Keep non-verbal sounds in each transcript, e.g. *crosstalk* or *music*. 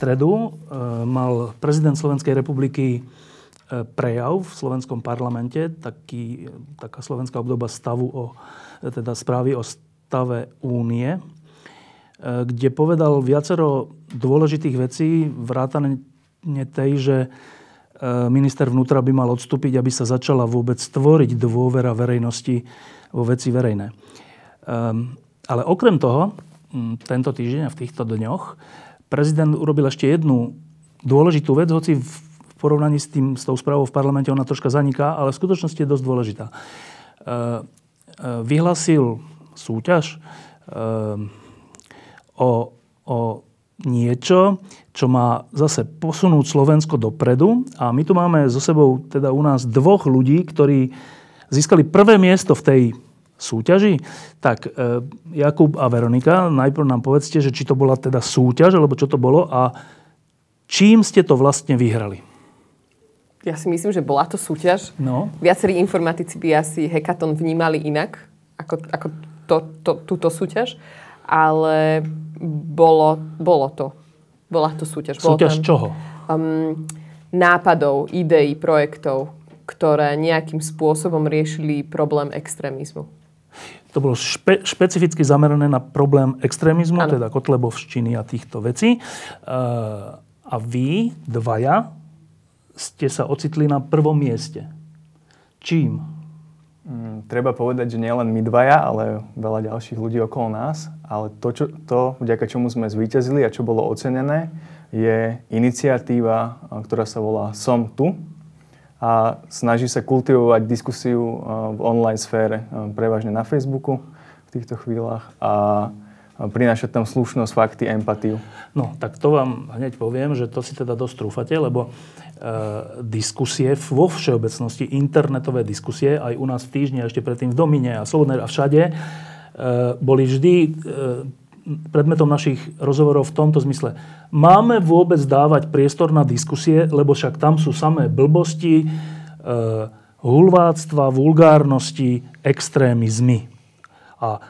Stredu e, mal prezident Slovenskej republiky e, prejav v slovenskom parlamente, taký, taká slovenská obdoba stavu o, teda správy o stave únie, e, kde povedal viacero dôležitých vecí, vrátane tej, že minister vnútra by mal odstúpiť, aby sa začala vôbec stvoriť dôvera verejnosti vo veci verejné. Ale okrem toho, tento týždeň a v týchto dňoch prezident urobil ešte jednu dôležitú vec, hoci v porovnaní s, tým, s tou správou v parlamente ona troška zaniká, ale v skutočnosti je dosť dôležitá. E, e, vyhlasil súťaž e, o, o niečo, čo má zase posunúť Slovensko dopredu. A my tu máme so sebou teda u nás dvoch ľudí, ktorí získali prvé miesto v tej súťaži. Tak e, Jakub a Veronika, najprv nám povedzte, že či to bola teda súťaž, alebo čo to bolo a čím ste to vlastne vyhrali? Ja si myslím, že bola to súťaž. No. Viacerí informatici by asi hekaton vnímali inak ako, ako to, to, túto súťaž, ale bolo, bolo to. Bola to súťaž. Bolo súťaž tam, čoho? Um, nápadov, ideí, projektov, ktoré nejakým spôsobom riešili problém extrémizmu. To bolo špe, špecificky zamerané na problém extrémizmu, ano. teda kotlebovštiny a týchto vecí. E, a vy, dvaja, ste sa ocitli na prvom mieste. Čím? Mm, treba povedať, že nielen my dvaja, ale veľa ďalších ľudí okolo nás. Ale to, čo, to, vďaka čomu sme zvíťazili a čo bolo ocenené, je iniciatíva, ktorá sa volá Som tu a snaží sa kultivovať diskusiu uh, v online sfére, uh, prevažne na Facebooku v týchto chvíľach a prinášať tam slušnosť, fakty, empatiu. No, tak to vám hneď poviem, že to si teda dosť trúfate, lebo e, diskusie vo všeobecnosti, internetové diskusie, aj u nás v týždni, ešte predtým v Domine a Slobodnej a všade, boli vždy predmetom našich rozhovorov v tomto zmysle. Máme vôbec dávať priestor na diskusie, lebo však tam sú samé blbosti, e, hulváctva, vulgárnosti, extrémizmy. A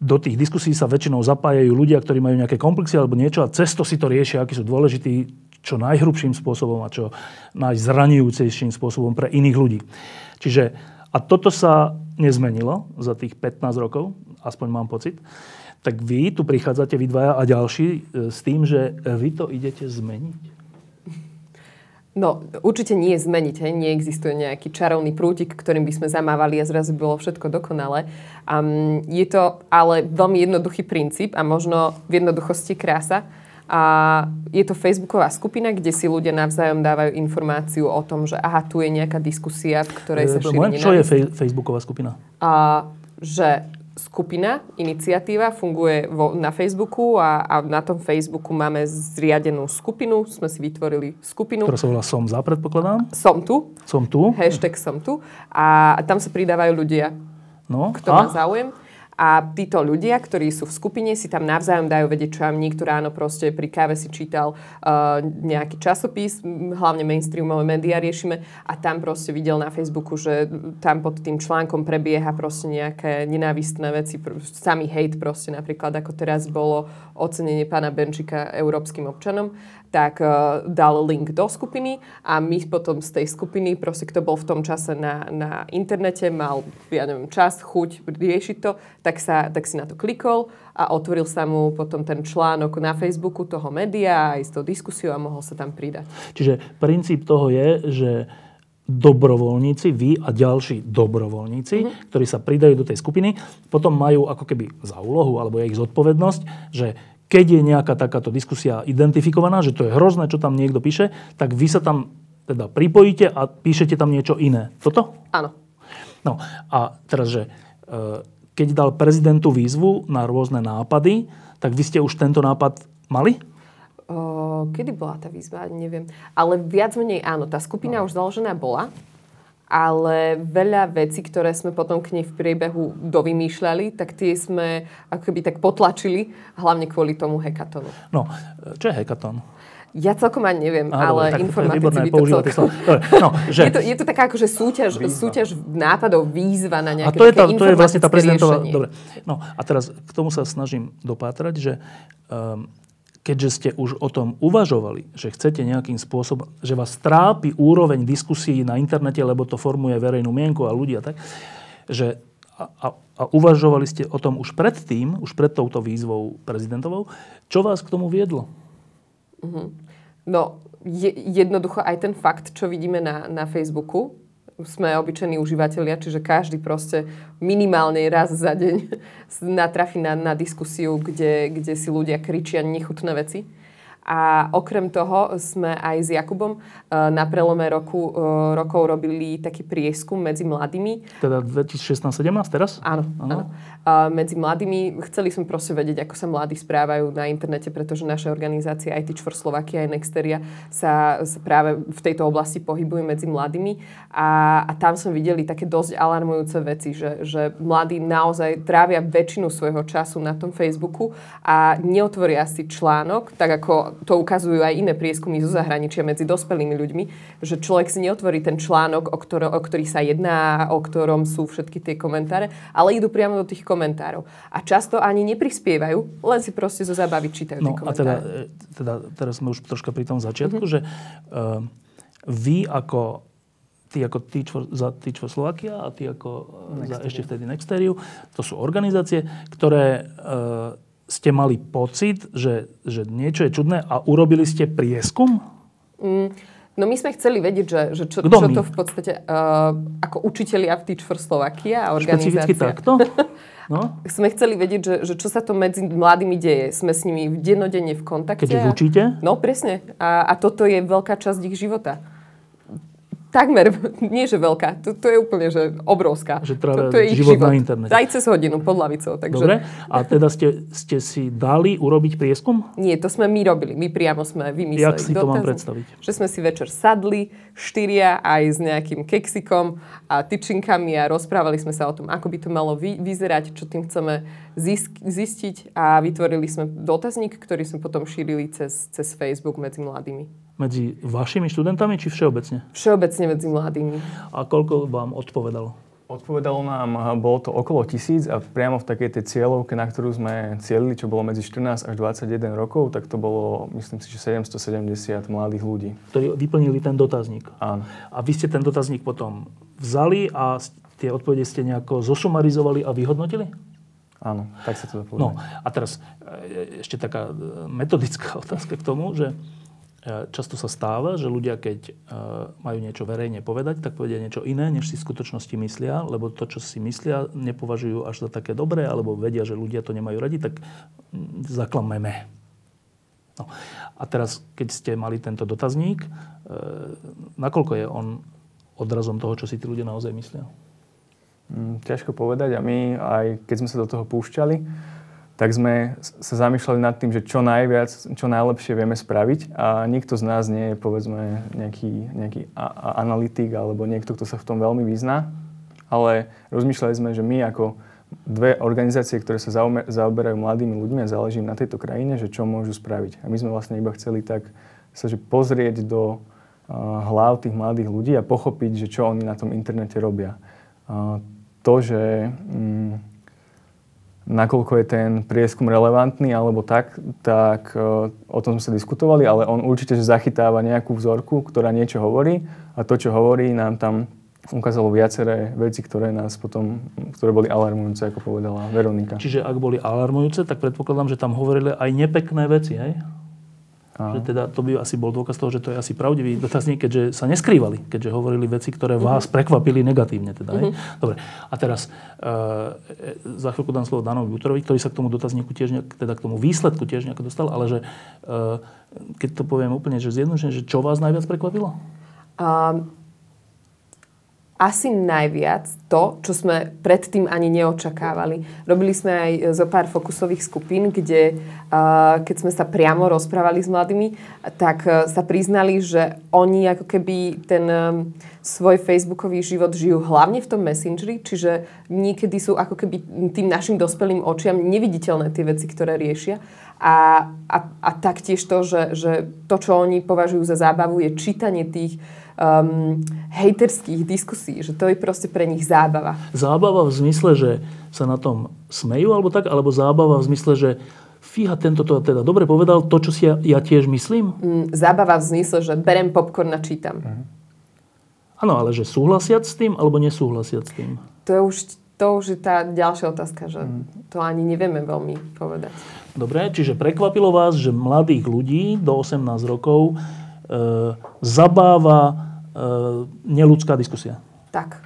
do tých diskusí sa väčšinou zapájajú ľudia, ktorí majú nejaké komplexy alebo niečo a cesto si to riešia, akí sú dôležití čo najhrubším spôsobom a čo najzranujúcejším spôsobom pre iných ľudí. Čiže, a toto sa nezmenilo za tých 15 rokov, aspoň mám pocit tak vy tu prichádzate, vy dvaja a ďalší, e, s tým, že vy to idete zmeniť? No, určite nie zmeniť. Hej. Neexistuje nejaký čarovný prútik, ktorým by sme zamávali a zrazu bolo všetko dokonalé. Um, je to ale veľmi jednoduchý princíp a možno v jednoduchosti krása. A je to facebooková skupina, kde si ľudia navzájom dávajú informáciu o tom, že aha, tu je nejaká diskusia, v ktorej sa e, šíri Čo je fej- facebooková skupina? A, že skupina, iniciatíva, funguje vo, na Facebooku a, a na tom Facebooku máme zriadenú skupinu. Sme si vytvorili skupinu. Ktorá sa volá Som za, predpokladám? Som tu. Som tu. Hashtag Som tu. A, tam sa pridávajú ľudia, no, kto a? má záujem. A títo ľudia, ktorí sú v skupine, si tam navzájom dajú vedieť, čo vám niekto ráno proste pri káve si čítal uh, nejaký časopis, hlavne mainstreamové médiá riešime. A tam proste videl na Facebooku, že tam pod tým článkom prebieha proste nejaké nenávistné veci, samý hate proste napríklad, ako teraz bolo ocenenie pána Benčika európskym občanom tak uh, dal link do skupiny a my potom z tej skupiny, proste kto bol v tom čase na, na internete, mal, ja neviem, čas, chuť riešiť to, tak, sa, tak si na to klikol a otvoril sa mu potom ten článok na Facebooku toho média aj s tou diskusiou a mohol sa tam pridať. Čiže princíp toho je, že dobrovoľníci, vy a ďalší dobrovoľníci, mm-hmm. ktorí sa pridajú do tej skupiny, potom majú ako keby za úlohu, alebo je ich zodpovednosť, že keď je nejaká takáto diskusia identifikovaná, že to je hrozné, čo tam niekto píše, tak vy sa tam teda pripojíte a píšete tam niečo iné. Toto? Áno. No a teraz, že e, keď dal prezidentu výzvu na rôzne nápady, tak vy ste už tento nápad mali? O, kedy bola tá výzva? Neviem. Ale viac menej áno. Tá skupina no. už založená bola, ale veľa vecí, ktoré sme potom k nej v priebehu dovymýšľali, tak tie sme ako keby tak potlačili, hlavne kvôli tomu hekatonu. No, čo je hekaton? Ja celkom ani neviem, Aha, ale tak, informatici by to celkom... No, *laughs* že... je, to, je to taká akože súťaž, výzva. súťaž nápadov, výzva na nejaké a to je, tá, to je vlastne tá prezidentová... Dobre. No a teraz k tomu sa snažím dopátrať, že um, keďže ste už o tom uvažovali, že chcete nejakým spôsobom, že vás trápi úroveň diskusí na internete, lebo to formuje verejnú mienku a ľudia tak, že a, a, uvažovali ste o tom už predtým, už pred touto výzvou prezidentovou, čo vás k tomu viedlo? Mm-hmm. No, je, jednoducho aj ten fakt, čo vidíme na, na Facebooku, sme obyčajní užívateľia, čiže každý proste minimálne raz za deň *laughs* natrafi na, na diskusiu, kde, kde si ľudia kričia nechutné veci. A okrem toho sme aj s Jakubom eh, na prelome roku, eh, rokov robili taký prieskum medzi mladými. Teda 2016-17 teraz? Áno, áno. A medzi mladými chceli sme proste vedieť, ako sa mladí správajú na internete, pretože naša organizácia IT for Slovakia aj Nexteria sa, sa práve v tejto oblasti pohybuje medzi mladými. A, a tam sme videli také dosť alarmujúce veci, že, že mladí naozaj trávia väčšinu svojho času na tom Facebooku a neotvoria si článok, tak ako to ukazujú aj iné prieskumy zo zahraničia medzi dospelými ľuďmi, že človek si neotvorí ten článok, o, ktoro, o ktorý sa jedná, o ktorom sú všetky tie komentáre, ale idú priamo do tých komentárov. A často ani neprispievajú, len si proste zo zábavy čítajú no, tie komentáre. A teda, e, teda, teraz sme už troška pri tom začiatku, mm-hmm. že uh, vy ako ty ako Teach for, za for Slovakia a ty ako e, Nexteria. za ešte vtedy Nexteriu, to sú organizácie, ktoré uh, ste mali pocit, že, že niečo je čudné a urobili ste prieskum? Mm, no my sme chceli vedieť, že, že čo, čo to v podstate uh, ako učitelia v Teach for Slovakia a organizácia. Špecificky takto? *laughs* No? sme chceli vedieť, že, že čo sa to medzi mladými deje. Sme s nimi dennodenne v kontakte. Keď ich učíte? No presne. A, a toto je veľká časť ich života. Takmer, *laughs* nie že veľká, to, to je úplne že obrovská. Že to, to je život, život na internete. Aj cez hodinu pod lavicou. Takže... Dobre, a teda ste, ste si dali urobiť prieskum? Nie, to sme my robili. My priamo sme vymysleli. Jak si to mám predstaviť? Že sme si večer sadli, štyria aj s nejakým keksikom a tyčinkami a rozprávali sme sa o tom, ako by to malo vy, vyzerať, čo tým chceme zistiť a vytvorili sme dotazník, ktorý sme potom šírili cez, cez Facebook medzi mladými. Medzi vašimi študentami či všeobecne? Všeobecne medzi mladými. A koľko vám odpovedalo? Odpovedalo nám, bolo to okolo tisíc a priamo v takej tej cieľovke, na ktorú sme cieľili, čo bolo medzi 14 až 21 rokov, tak to bolo, myslím si, že 770 mladých ľudí. Ktorí vyplnili ten dotazník. Áno. A vy ste ten dotazník potom vzali a tie odpovede ste nejako zosumarizovali a vyhodnotili? Áno, tak sa to dá No a teraz e, ešte taká e, metodická *laughs* otázka k tomu, že E, často sa stáva, že ľudia, keď e, majú niečo verejne povedať, tak povedia niečo iné, než si v skutočnosti myslia, lebo to, čo si myslia, nepovažujú až za také dobré, alebo vedia, že ľudia to nemajú radi, tak zaklameme. No. A teraz, keď ste mali tento dotazník, e, nakoľko je on odrazom toho, čo si tí ľudia naozaj myslia? Mm, ťažko povedať a my, aj keď sme sa do toho púšťali, tak sme sa zamýšľali nad tým, že čo najviac, čo najlepšie vieme spraviť a nikto z nás nie je, povedzme, nejaký, nejaký a- analytik alebo niekto, kto sa v tom veľmi vyzná, ale rozmýšľali sme, že my ako dve organizácie, ktoré sa zaoberajú mladými ľuďmi a záleží na tejto krajine, že čo môžu spraviť. A my sme vlastne iba chceli tak sa že pozrieť do uh, hlav tých mladých ľudí a pochopiť, že čo oni na tom internete robia. Uh, to, že um, nakoľko je ten prieskum relevantný alebo tak, tak e, o tom sme sa diskutovali, ale on určite že zachytáva nejakú vzorku, ktorá niečo hovorí a to, čo hovorí, nám tam ukázalo viaceré veci, ktoré nás potom, ktoré boli alarmujúce, ako povedala Veronika. Čiže ak boli alarmujúce, tak predpokladám, že tam hovorili aj nepekné veci, hej? Že teda to by asi bol dôkaz toho, že to je asi pravdivý dotazník, keďže sa neskrývali, keďže hovorili veci, ktoré uh-huh. vás prekvapili negatívne. Teda, uh-huh. Dobre, a teraz uh, za chvíľku dám slovo Danovi Butorovi, ktorý sa k tomu dotazníku tiež nejak, teda k tomu výsledku tiež nejako dostal, ale že uh, keď to poviem úplne, že zjednodušene, že čo vás najviac prekvapilo? Um, asi najviac to, čo sme predtým ani neočakávali. Robili sme aj zo pár fokusových skupín, kde uh, keď sme sa priamo rozprávali s mladými, tak uh, sa priznali, že oni ako keby ten svoj facebookový život žijú hlavne v tom messengeri, čiže niekedy sú ako keby tým našim dospelým očiam neviditeľné tie veci, ktoré riešia. A, a, a taktiež to, že, že to, čo oni považujú za zábavu, je čítanie tých um, hejterských diskusí, že to je proste pre nich zábava. Zábava v zmysle, že sa na tom smejú, alebo tak, alebo zábava v zmysle, že fíha, tento to teda dobre povedal, to, čo si ja, ja tiež myslím? Mm, zábava v zmysle, že berem popcorn a čítam. Áno, ale že súhlasiac s tým, alebo nesúhlasiac s tým? To je už, to už je tá ďalšia otázka, že mm. to ani nevieme veľmi povedať. Dobre, čiže prekvapilo vás, že mladých ľudí do 18 rokov e, zabáva neludská diskusia. Tak.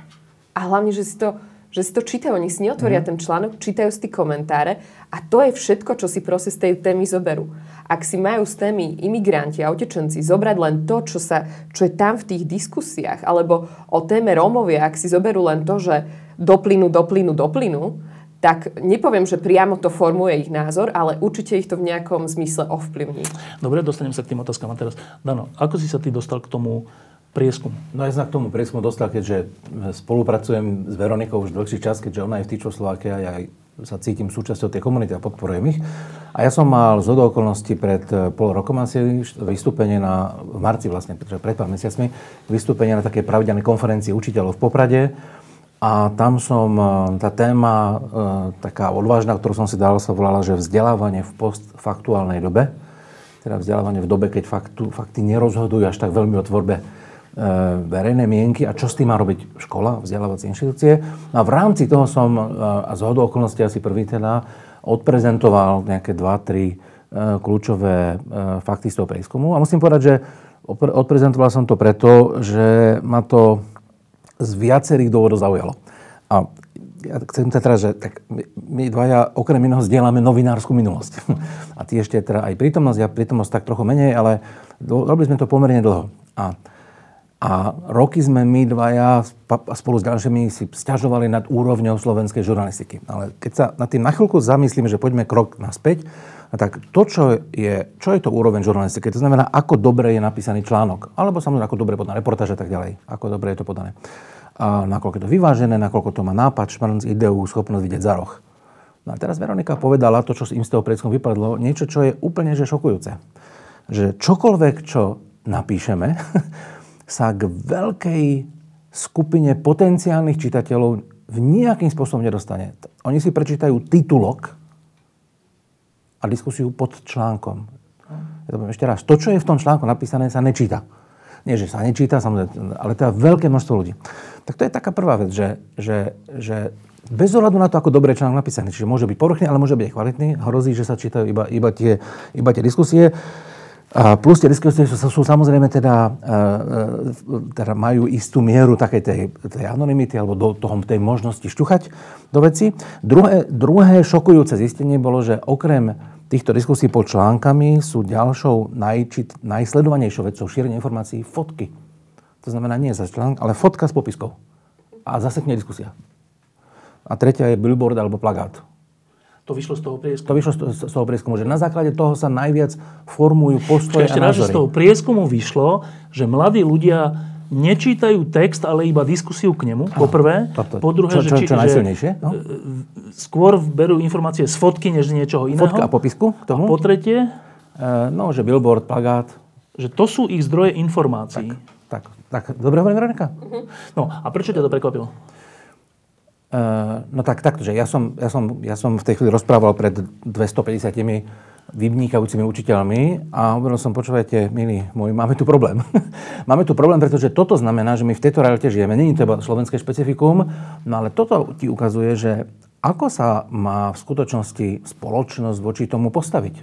A hlavne, že si to, že si to čítajú. Oni si neotvoria mm. ten článok, čítajú si komentáre a to je všetko, čo si proste z tej témy zoberú. Ak si majú z témy imigranti a utečenci zobrať len to, čo, sa, čo je tam v tých diskusiách, alebo o téme Rómovia, ak si zoberú len to, že doplynú, doplynú, doplynú, tak nepoviem, že priamo to formuje ich názor, ale určite ich to v nejakom zmysle ovplyvní. Dobre, dostanem sa k tým otázkam. A teraz, Dano, ako si sa ty dostal k tomu prieskum. No ja sa k tomu prieskumu dostal, keďže spolupracujem s Veronikou už dlhší čas, keďže ona je v Týčoslováke a ja aj sa cítim súčasťou tej komunity a podporujem ich. A ja som mal z okolností pred eh, pol rokom asi vystúpenie na, v marci vlastne, pretože pred pár mesiacmi, vystúpenie na také pravidelnej konferencii učiteľov v Poprade. A tam som, eh, tá téma e, taká odvážna, ktorú som si dal, sa volala, že vzdelávanie v postfaktuálnej dobe. Teda vzdelávanie v dobe, keď faktu, fakty nerozhodujú až tak veľmi o tvorbe verejné mienky a čo s tým má robiť škola, vzdelávacie inštitúcie. A v rámci toho som, e, a z hodou okolností asi prvý teda, odprezentoval nejaké dva, tri e, kľúčové fakty z toho prieskumu. A musím povedať, že odprezentoval som to preto, že ma to z viacerých dôvodov zaujalo. A ja chcem teda, že tak my dvaja okrem iného zdieľame novinárskú minulosť. *laughs* A ty ešte teda aj prítomnosť, ja prítomnosť tak trochu menej, ale robili sme to pomerne dlho. A a roky sme my dvaja spolu s ďalšími si stiažovali nad úrovňou slovenskej žurnalistiky. Ale keď sa na tým na chvíľku zamyslíme, že poďme krok naspäť, tak to, čo je, čo je to úroveň žurnalistiky, to znamená, ako dobre je napísaný článok, alebo samozrejme, ako dobre je podaná reportáž a tak ďalej, ako dobre je to podané. A nakoľko je to vyvážené, nakoľko to má nápad, šmrnc, ideu, schopnosť vidieť za roh. No a teraz Veronika povedala to, čo im z toho predskom vypadlo, niečo, čo je úplne že šokujúce. Že čokoľvek, čo napíšeme, *laughs* sa k veľkej skupine potenciálnych čitateľov v nejakým spôsobom nedostane. Oni si prečítajú titulok a diskusiu pod článkom. Ja to poviem ešte raz. To, čo je v tom článku napísané, sa nečíta. Nie, že sa nečíta, samozrejme, ale teda veľké množstvo ľudí. Tak to je taká prvá vec, že, že, že bez ohľadu na to, ako dobre článok napísaný, čiže môže byť povrchný, ale môže byť aj kvalitný, hrozí, že sa čítajú iba, iba, tie, iba tie diskusie. A plus tie diskusie sú, sú samozrejme teda, e, e, teda majú istú mieru takej tej, tej anonymity alebo do toho, tej možnosti šťuchať do veci. Druhé, druhé šokujúce zistenie bolo, že okrem týchto diskusí pod článkami sú ďalšou najčit, najsledovanejšou vecou šírenie informácií fotky. To znamená nie za článok, ale fotka s popiskou. A zase nie diskusia. A tretia je billboard alebo plagát. To vyšlo z toho prieskumu? To vyšlo z toho prieskumu, že na základe toho sa najviac formujú postoje Ešte a názory. Ešte z toho prieskumu vyšlo, že mladí ľudia nečítajú text, ale iba diskusiu k nemu, po prvé. Po druhé, čo, čo, čo, čo najsilnejšie? No? E, skôr berú informácie z fotky, než z niečoho iného. Fotka a popisku k tomu? A po tretie? Uh, no, že billboard, plagát. Že to sú ich zdroje informácií. Tak, tak, tak. Dobre hovorím, Veronika? Uh-huh. No, a prečo ťa to prekvapilo? Uh, no tak takto, že ja som, ja, som, ja som v tej chvíli rozprával pred 250 vynikajúcimi učiteľmi a hovoril som, počúvajte, milí môj, máme tu problém. *laughs* máme tu problém, pretože toto znamená, že my v tejto realite žijeme. Není to iba slovenské špecifikum, no ale toto ti ukazuje, že ako sa má v skutočnosti spoločnosť voči tomu postaviť.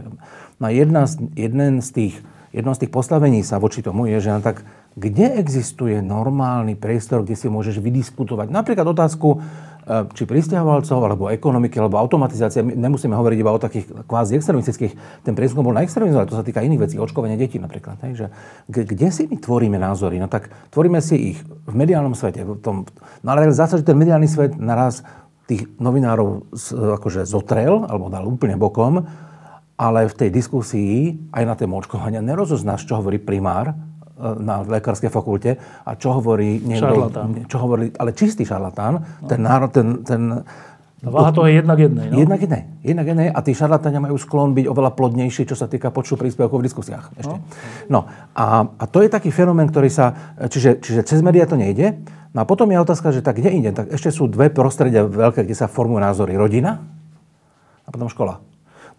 No jedna z, jeden z tých, jedno z tých postavení sa voči tomu je, že tak kde existuje normálny priestor, kde si môžeš vydiskutovať napríklad otázku, či pristahovalcov, alebo ekonomiky, alebo automatizácia. My nemusíme hovoriť iba o takých kvázi extremistických. Ten prieskum bol na extrémizmu, to sa týka iných vecí, očkovania detí napríklad. Hej, že, kde si my tvoríme názory? No tak tvoríme si ich v mediálnom svete. V tom, no ale zase, že ten mediálny svet naraz tých novinárov akože zotrel, alebo dal úplne bokom, ale v tej diskusii aj na tému očkovania nerozoznáš, čo hovorí primár, na lekárskej fakulte a čo hovorí niekto... Šarlatán. Čo hovorí, ale čistý šarlatán, no. ten národ, ten, ten tá váha to je jednak jednej. No? Jednak jednej. Jednak jednej. A tí šarlatáni majú sklon byť oveľa plodnejší, čo sa týka počtu príspevkov v diskusiách. Ešte. No. no. A, a to je taký fenomén, ktorý sa... Čiže, čiže cez médiá to nejde. No a potom je otázka, že tak kde inde? Tak ešte sú dve prostredia veľké, kde sa formujú názory. Rodina a potom škola.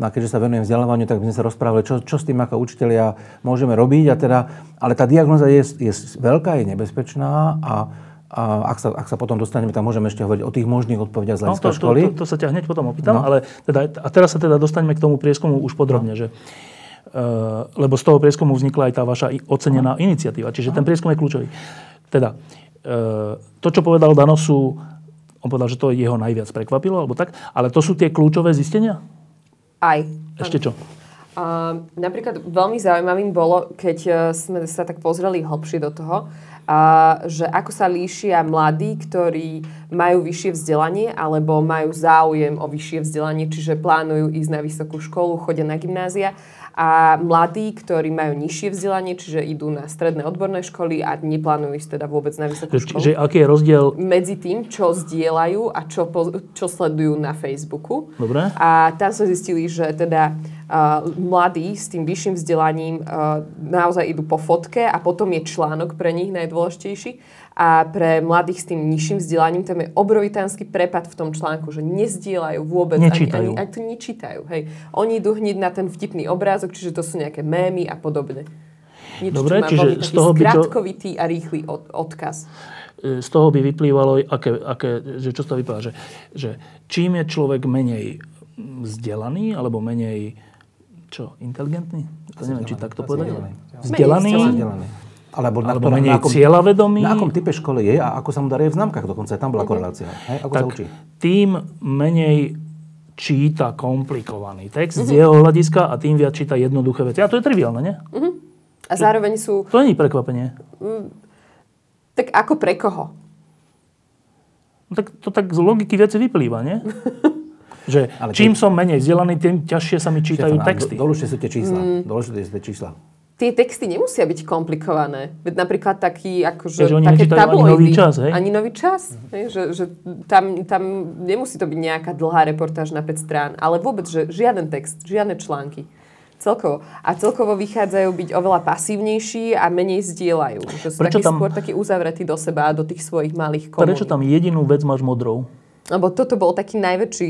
No a keďže sa venujem vzdelávaniu, tak by sme sa rozprávali, čo, čo s tým ako učiteľia môžeme robiť. A teda, ale tá diagnoza je, je veľká, je nebezpečná a, a ak, sa, ak sa potom dostaneme, tak môžeme ešte hovoriť o tých možných odpovediach z hľadiska no, to, školy. To, to, to sa ťa hneď potom opýtam, no. ale teda, a teraz sa teda dostaneme k tomu prieskumu už podrobne, no. že Uh, lebo z toho prieskumu vznikla aj tá vaša ocenená no. iniciatíva. Čiže no. ten prieskum je kľúčový. Teda, uh, to, čo povedal Dano, sú, on povedal, že to jeho najviac prekvapilo, alebo tak, ale to sú tie kľúčové zistenia? Aj. Ešte čo? Uh, napríklad veľmi zaujímavým bolo, keď uh, sme sa tak pozreli hlbšie do toho, uh, že ako sa líšia mladí, ktorí majú vyššie vzdelanie alebo majú záujem o vyššie vzdelanie, čiže plánujú ísť na vysokú školu, chodia na gymnázia a mladí, ktorí majú nižšie vzdelanie, čiže idú na stredné odborné školy a neplánujú ísť teda vôbec na vysokú školu. Čiže aký je rozdiel? Medzi tým, čo zdieľajú a čo, po, čo sledujú na Facebooku. Dobre. A tam sme zistili, že teda uh, mladí s tým vyšším vzdelaním uh, naozaj idú po fotke a potom je článok pre nich najdôležitejší a pre mladých s tým nižším vzdelaním tam je obrovitánsky prepad v tom článku, že nezdielajú vôbec, nečítajú. ani, ani, ani to nečítajú. Hej. Oni idú hneď na ten vtipný obrázok, čiže to sú nejaké mémy a podobne. Niečo, Dobre, čiže z toho by to... a rýchly od, odkaz. E, z toho by vyplývalo, aké, aké, že čo z toho vyplýva, že, že čím je človek menej vzdelaný, alebo menej čo, inteligentný? To neviem, či tak to povedať. Vzdelaný. vzdelaný alebo, na, Alebo ktorom, menej na akom, cieľavedomý. Na akom type škole je a ako sa mu darí v známkach dokonca. Tam bola mhm. korelácia. Hej? Ako tak sa učí? tým menej číta komplikovaný text uh-huh. z jeho hľadiska a tým viac číta jednoduché veci. A to je triviálne, nie? Uh-huh. A zároveň sú... To nie je prekvapenie. Mm, tak ako pre koho? No, tak to tak z logiky veci vyplýva, nie? *laughs* že Ale čím som menej vzdelaný, tým ťažšie sa mi čítajú Štefan, texty. Dolužte sú tie čísla. Mm. Dolužte sú tie čísla tie texty nemusia byť komplikované. Veď napríklad taký, akože, Takže také tabloidy. Ani nový čas, hej? Ani nový čas. Hej? Že, že tam, tam nemusí to byť nejaká dlhá reportáž na 5 strán, ale vôbec, že žiaden text, žiadne články. Celkovo. A celkovo vychádzajú byť oveľa pasívnejší a menej zdieľajú. Že sú Prečo taký tam... skôr taký uzavretí do seba a do tých svojich malých komunít. Prečo tam jedinú vec máš modrou? Lebo toto bol taký najväčší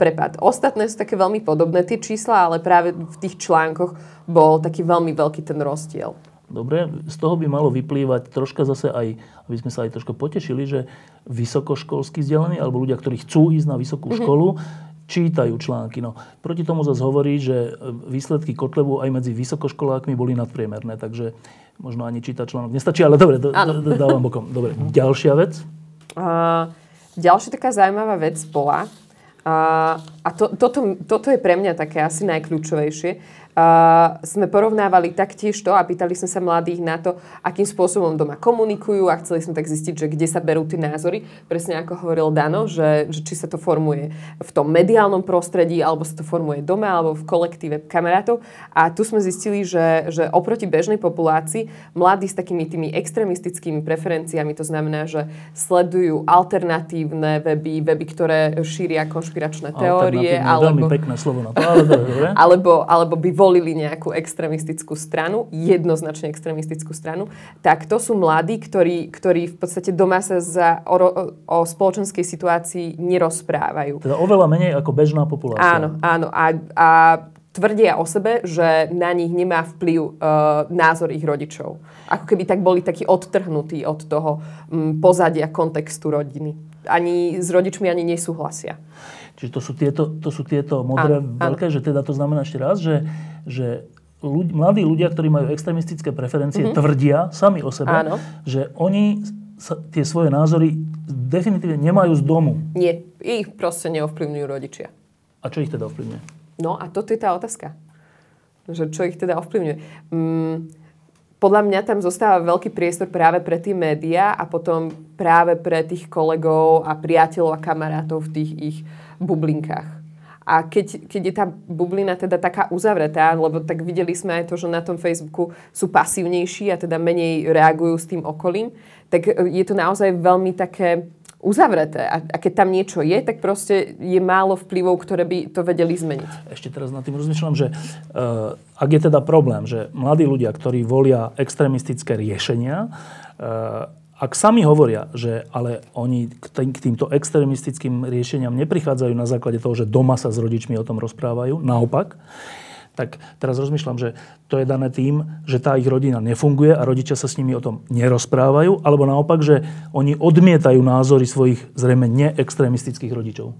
prepad. Ostatné sú také veľmi podobné tie čísla, ale práve v tých článkoch bol taký veľmi veľký ten rozdiel. Dobre, z toho by malo vyplývať troška zase aj, aby sme sa aj troška potešili, že vysokoškolskí vzdelaní alebo ľudia, ktorí chcú ísť na vysokú mm-hmm. školu, čítajú články. No, proti tomu zase hovorí, že výsledky Kotlebu aj medzi vysokoškolákmi boli nadpriemerné, takže možno ani čítať článok nestačí, ale dobre, do, do, dávam bokom. Dobre, ďalšia vec? Uh, Ďalšia taká zaujímavá vec bola, a, a to, toto, toto je pre mňa také asi najkľúčovejšie, sme porovnávali taktiež to a pýtali sme sa mladých na to, akým spôsobom doma komunikujú a chceli sme tak zistiť, že kde sa berú tie názory. Presne ako hovoril Dano, že, že či sa to formuje v tom mediálnom prostredí, alebo sa to formuje doma, alebo v kolektíve kamarátov. A tu sme zistili, že, že oproti bežnej populácii mladí s takými tými extremistickými preferenciami, to znamená, že sledujú alternatívne weby, weby, ktoré šíria konšpiračné teórie. Alebo, veľmi pekné slovo na to, ale dobre. *laughs* alebo, alebo by volili nejakú extremistickú stranu, jednoznačne extremistickú stranu, tak to sú mladí, ktorí, ktorí v podstate doma sa za, o, o spoločenskej situácii nerozprávajú. Teda oveľa menej ako bežná populácia. Áno, áno. A, a tvrdia o sebe, že na nich nemá vplyv uh, názor ich rodičov. Ako keby tak boli takí odtrhnutí od toho um, pozadia, kontextu rodiny. Ani s rodičmi ani nesúhlasia. Čiže to sú tieto, to sú tieto modré áno, veľké, áno. že teda to znamená ešte raz, že, že ľudí, mladí ľudia, ktorí majú extremistické preferencie, mm-hmm. tvrdia sami o sebe, áno. že oni sa, tie svoje názory definitívne nemajú z domu. Nie, ich proste neovplyvňujú rodičia. A čo ich teda ovplyvňuje? No a toto je tá otázka. Že čo ich teda ovplyvňuje. Mm, podľa mňa tam zostáva veľký priestor práve pre tie médiá a potom práve pre tých kolegov a priateľov a kamarátov v tých ich bublinkách. A keď, keď je tá bublina teda taká uzavretá, lebo tak videli sme aj to, že na tom Facebooku sú pasívnejší a teda menej reagujú s tým okolím, tak je to naozaj veľmi také uzavreté. A, a keď tam niečo je, tak proste je málo vplyvov, ktoré by to vedeli zmeniť. Ešte teraz nad tým rozmýšľam, že uh, ak je teda problém, že mladí ľudia, ktorí volia extrémistické riešenia, uh, ak sami hovoria, že ale oni k, tým, k týmto extrémistickým riešeniam neprichádzajú na základe toho, že doma sa s rodičmi o tom rozprávajú, naopak, tak teraz rozmýšľam, že to je dané tým, že tá ich rodina nefunguje a rodičia sa s nimi o tom nerozprávajú, alebo naopak, že oni odmietajú názory svojich zrejme neextrémistických rodičov.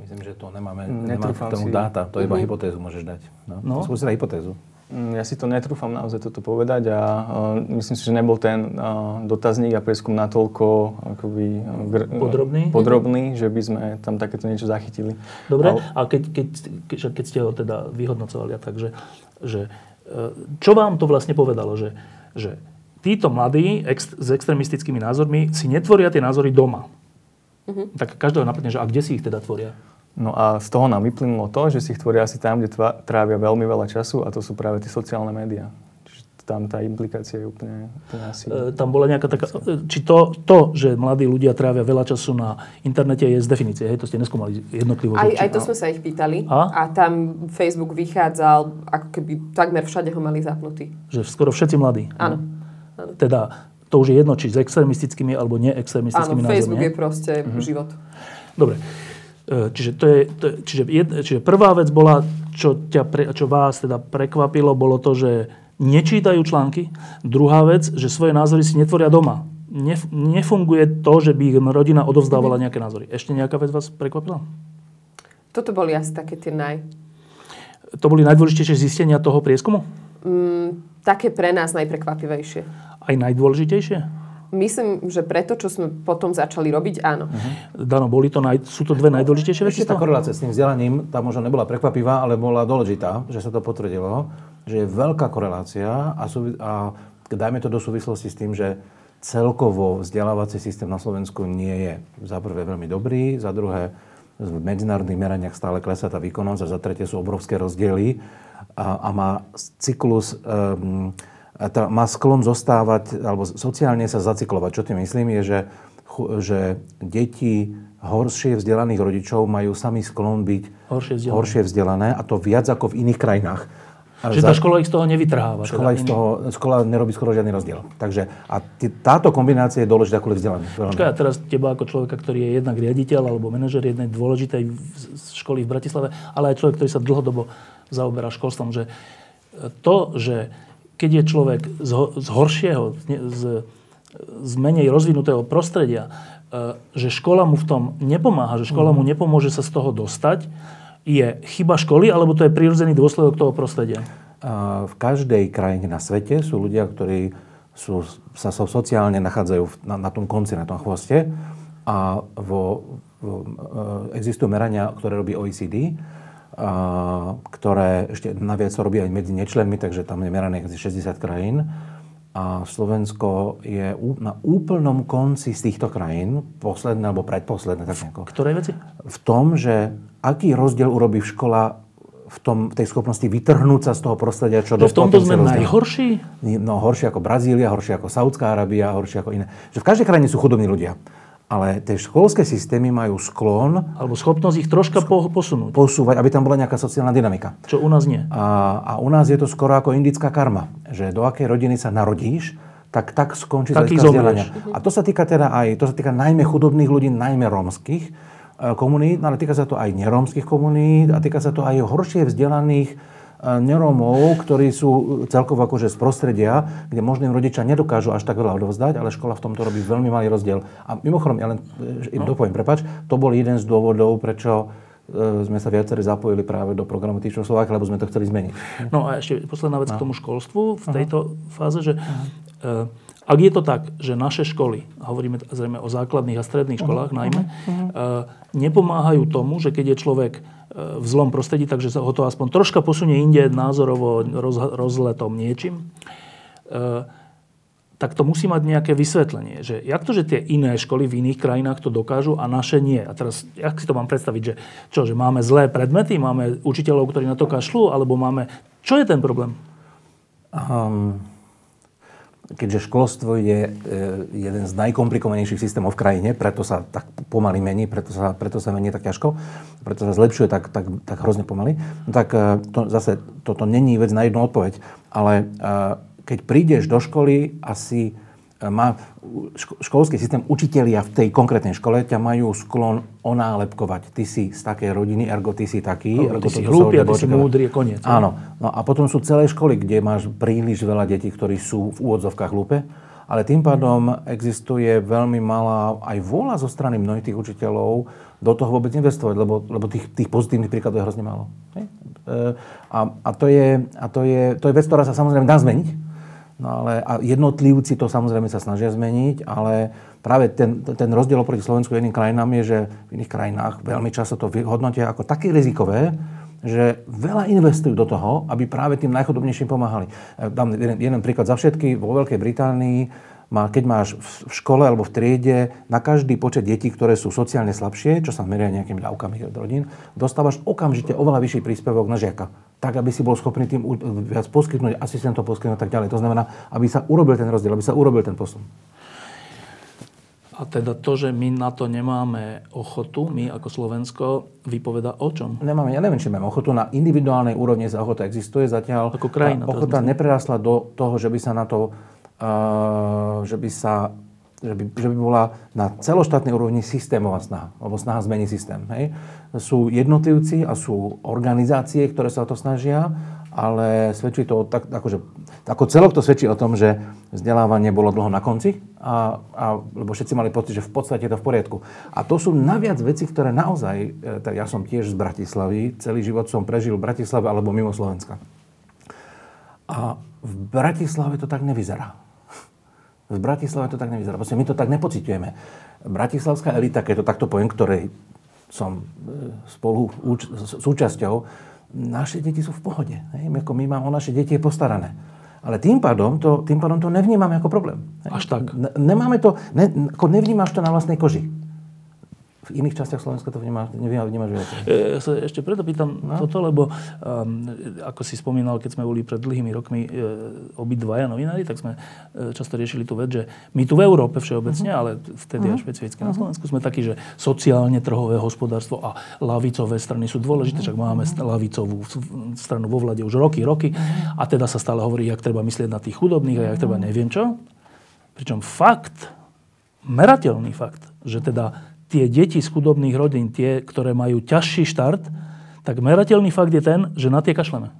Myslím, že to nemáme, nemáme k tomu dáta. To iba mm-hmm. hypotézu môžeš dať. No? no? Skúsi dať hypotézu. Mm, ja si to netrúfam naozaj toto povedať a uh, myslím si, že nebol ten uh, dotazník a prieskum natoľko akoby, uh, gr- podrobný? podrobný, že by sme tam takéto niečo zachytili. Dobre, Ale... a keď, keď, keď, keď ste ho teda vyhodnocovali, takže že, uh, čo vám to vlastne povedalo, že, že títo mladí ex, s extrémistickými názormi si netvoria tie názory doma. Uh-huh. Tak každého napadne, že a kde si ich teda tvoria? No a z toho nám vyplynulo to, že si ich tvoria asi tam, kde trávia veľmi veľa času a to sú práve tie sociálne médiá. Čiže tam tá implikácia je úplne, úplne asi... E, tam bola nejaká taká... Či to, to, že mladí ľudia trávia veľa času na internete je z definície, hej? To ste neskúmali jednotlivo. Aj, aj to sme sa ich pýtali. A? a tam Facebook vychádzal, ako keby takmer všade ho mali zapnutý. Že skoro všetci mladí. Áno. Áno. Teda to už je jedno, či s extrémistickými alebo neextrémistickými názormi. Áno, Facebook je proste mhm. život. Dobre. E, čiže, to je, to, čiže, jed, čiže prvá vec bola, čo, ťa pre, čo vás teda prekvapilo, bolo to, že nečítajú články. Druhá vec, že svoje názory si netvoria doma. Nef, nefunguje to, že by ich rodina odovzdávala nejaké názory. Ešte nejaká vec vás prekvapila? Toto boli asi také tie naj... To boli najdôležitejšie zistenia toho prieskumu? Mm, také pre nás najprekvapivejšie. Aj najdôležitejšie? Myslím, že preto, čo sme potom začali robiť, áno. Uh-huh. Dano, boli to naj, sú to dve najdôležitejšie veci? Ešte tá korelácia s tým vzdelaním, tá možno nebola prekvapivá, ale bola dôležitá, že sa to potvrdilo, že je veľká korelácia a, sú, a dajme to do súvislosti s tým, že celkovo vzdelávací systém na Slovensku nie je za prvé veľmi dobrý, za druhé v medzinárodných meraniach stále klesá tá výkonnosť a za tretie sú obrovské rozdiely a, a má cyklus um, tá má sklon zostávať, alebo sociálne sa zacyklovať. Čo tým myslím je, že, že deti horšie vzdelaných rodičov majú sami sklon byť horšie vzdelané. horšie vzdelané a to viac ako v iných krajinách. Že tá škola ich z toho nevytrháva. Škola, teda ich z toho, škola nerobí skoro žiadny rozdiel. Takže a t- táto kombinácia je dôležitá kvôli vzdelaniu. Počkaj, a teraz teba ako človeka, ktorý je jednak riaditeľ alebo manažer jednej dôležitej školy v Bratislave, ale aj človek, ktorý sa dlhodobo zaoberá školstvom, že to, že keď je človek z, z horšieho, z, z menej rozvinutého prostredia, e, že škola mu v tom nepomáha, že škola mu mhm. nepomôže sa z toho dostať, je chyba školy, alebo to je prirodzený dôsledok toho prostredia? V každej krajine na svete sú ľudia, ktorí sú, sa so sociálne nachádzajú na, na tom konci, na tom chvoste a vo, vo, e, existujú merania, ktoré robí OECD, ktoré ešte naviac sa robí aj medzi nečlenmi, takže tam je merané asi 60 krajín. A Slovensko je na úplnom konci z týchto krajín, posledné alebo predposledné, tak nejako. Ktoré veci? V tom, že aký rozdiel urobí v škola v tom, tej schopnosti vytrhnúť sa z toho prostredia, čo do V tomto sme najhorší? No, horšie ako Brazília, horšie ako Saudská Arábia, horšie ako iné. Že v každej krajine sú chudobní ľudia. Ale tie školské systémy majú sklon... Alebo schopnosť ich troška sk- posunúť. Posúvať, aby tam bola nejaká sociálna dynamika. Čo u nás nie. A, a u nás je to skoro ako indická karma. Že do akej rodiny sa narodíš, tak tak skončí sa vzdelania. A to sa týka teda aj, to sa týka najmä chudobných ľudí, najmä rómskych e, komunít, no ale týka sa to aj nerómskych komunít a týka sa to aj horšie vzdelaných nerómov, ktorí sú celkovo akože z prostredia, kde možno im rodičia nedokážu až tak veľa odovzdať, ale škola v tomto robí veľmi malý rozdiel. A mimochodom, ja len im no. dopoviem, prepač, to bol jeden z dôvodov, prečo e, sme sa viacerí zapojili práve do programu Týčov Slovákia, lebo sme to chceli zmeniť. No a ešte posledná vec no. k tomu školstvu v tejto uh-huh. fáze, že uh-huh. Ak je to tak, že naše školy, hovoríme zrejme o základných a stredných školách najmä, uh, nepomáhajú tomu, že keď je človek v zlom prostredí, takže ho to aspoň troška posunie inde názorovo roz, rozletom niečím, uh, tak to musí mať nejaké vysvetlenie. Že jak to, že tie iné školy v iných krajinách to dokážu a naše nie? A teraz, jak si to mám predstaviť, že čo, že máme zlé predmety, máme učiteľov, ktorí na to kašľú, alebo máme... Čo je ten problém? Um, keďže školstvo je e, jeden z najkomplikovanejších systémov v krajine, preto sa tak pomaly mení, preto sa, preto sa mení tak ťažko, preto sa zlepšuje tak, tak, tak hrozne pomaly, no tak e, to, zase toto není vec na jednu odpoveď, ale e, keď prídeš do školy, asi má školský systém, učitelia v tej konkrétnej škole ťa majú sklon onálepkovať. Ty si z takej rodiny, ergo ty si taký. No, ergo ty si hlúpy a ty si múdry, koniec. Áno. No a potom sú celé školy, kde máš príliš veľa detí, ktorí sú v úvodzovkách hlúpe. Ale tým pádom existuje veľmi malá aj vôľa zo strany mnohých tých učiteľov do toho vôbec investovať, lebo, lebo tých, tých pozitívnych príkladov je hrozne málo. E, a, a, to je, a to, je, to je vec, ktorá sa samozrejme dá zmeniť No ale, a jednotlivci to samozrejme sa snažia zmeniť, ale práve ten, ten rozdiel oproti Slovensku a iným krajinám je, že v iných krajinách veľmi často to hodnotia ako také rizikové, že veľa investujú do toho, aby práve tým najchodobnejším pomáhali. E, dám jeden, jeden príklad za všetky. Vo Veľkej Británii má, keď máš v škole alebo v triede na každý počet detí, ktoré sú sociálne slabšie, čo sa meria nejakými dávkami od rodín, dostávaš okamžite oveľa vyšší príspevok na žiaka tak, aby si bol schopný tým viac poskytnúť, asistentov poskytnúť a tak ďalej. To znamená, aby sa urobil ten rozdiel, aby sa urobil ten posun. A teda to, že my na to nemáme ochotu, my ako Slovensko, vypoveda o čom? Nemáme, ja neviem, či máme ochotu. Na individuálnej úrovni sa ochota existuje. Zatiaľ ako krajina, ochota neprerastla do toho, že by sa na to, že by sa že by, že by bola na celoštátnej úrovni systémová snaha, alebo snaha zmeniť systém. Hej. Sú jednotlivci a sú organizácie, ktoré sa o to snažia, ale svedčí to, tak, akože, ako celok to svedčí o tom, že vzdelávanie bolo dlho na konci, a, a, lebo všetci mali pocit, že v podstate je to v poriadku. A to sú naviac veci, ktoré naozaj, e, tak ja som tiež z Bratislavy, celý život som prežil v Bratislave alebo mimo Slovenska. A v Bratislave to tak nevyzerá. V Bratislave to tak nevyzerá. Proste my to tak nepocitujeme. Bratislavská elita, keď to takto poviem, ktorej som e, spolu úč- súčasťou, naše deti sú v pohode. Hej? My, ako my máme, o naše deti je postarané. Ale tým pádom to, tým pádom to nevnímame ako problém. Hej? Až tak. Nemáme to, ne, ako nevnímaš to na vlastnej koži v iných častiach Slovenska to vníma, vnímaš viac. Ja sa ešte preto pýtam no? toto, lebo um, ako si spomínal, keď sme boli pred dlhými rokmi e, obidvaja novinári, tak sme e, často riešili tú vec, že my tu v Európe všeobecne, uh-huh. ale vtedy uh-huh. aj špecificky uh-huh. na Slovensku, sme takí, že sociálne trhové hospodárstvo a lavicové strany sú dôležité, však máme lavicovú stranu vo vlade už roky, roky a teda sa stále hovorí, jak treba myslieť na tých chudobných a jak treba neviem čo. Pričom fakt, merateľný fakt, že teda tie deti z chudobných rodín, tie, ktoré majú ťažší štart, tak merateľný fakt je ten, že na tie kašleme.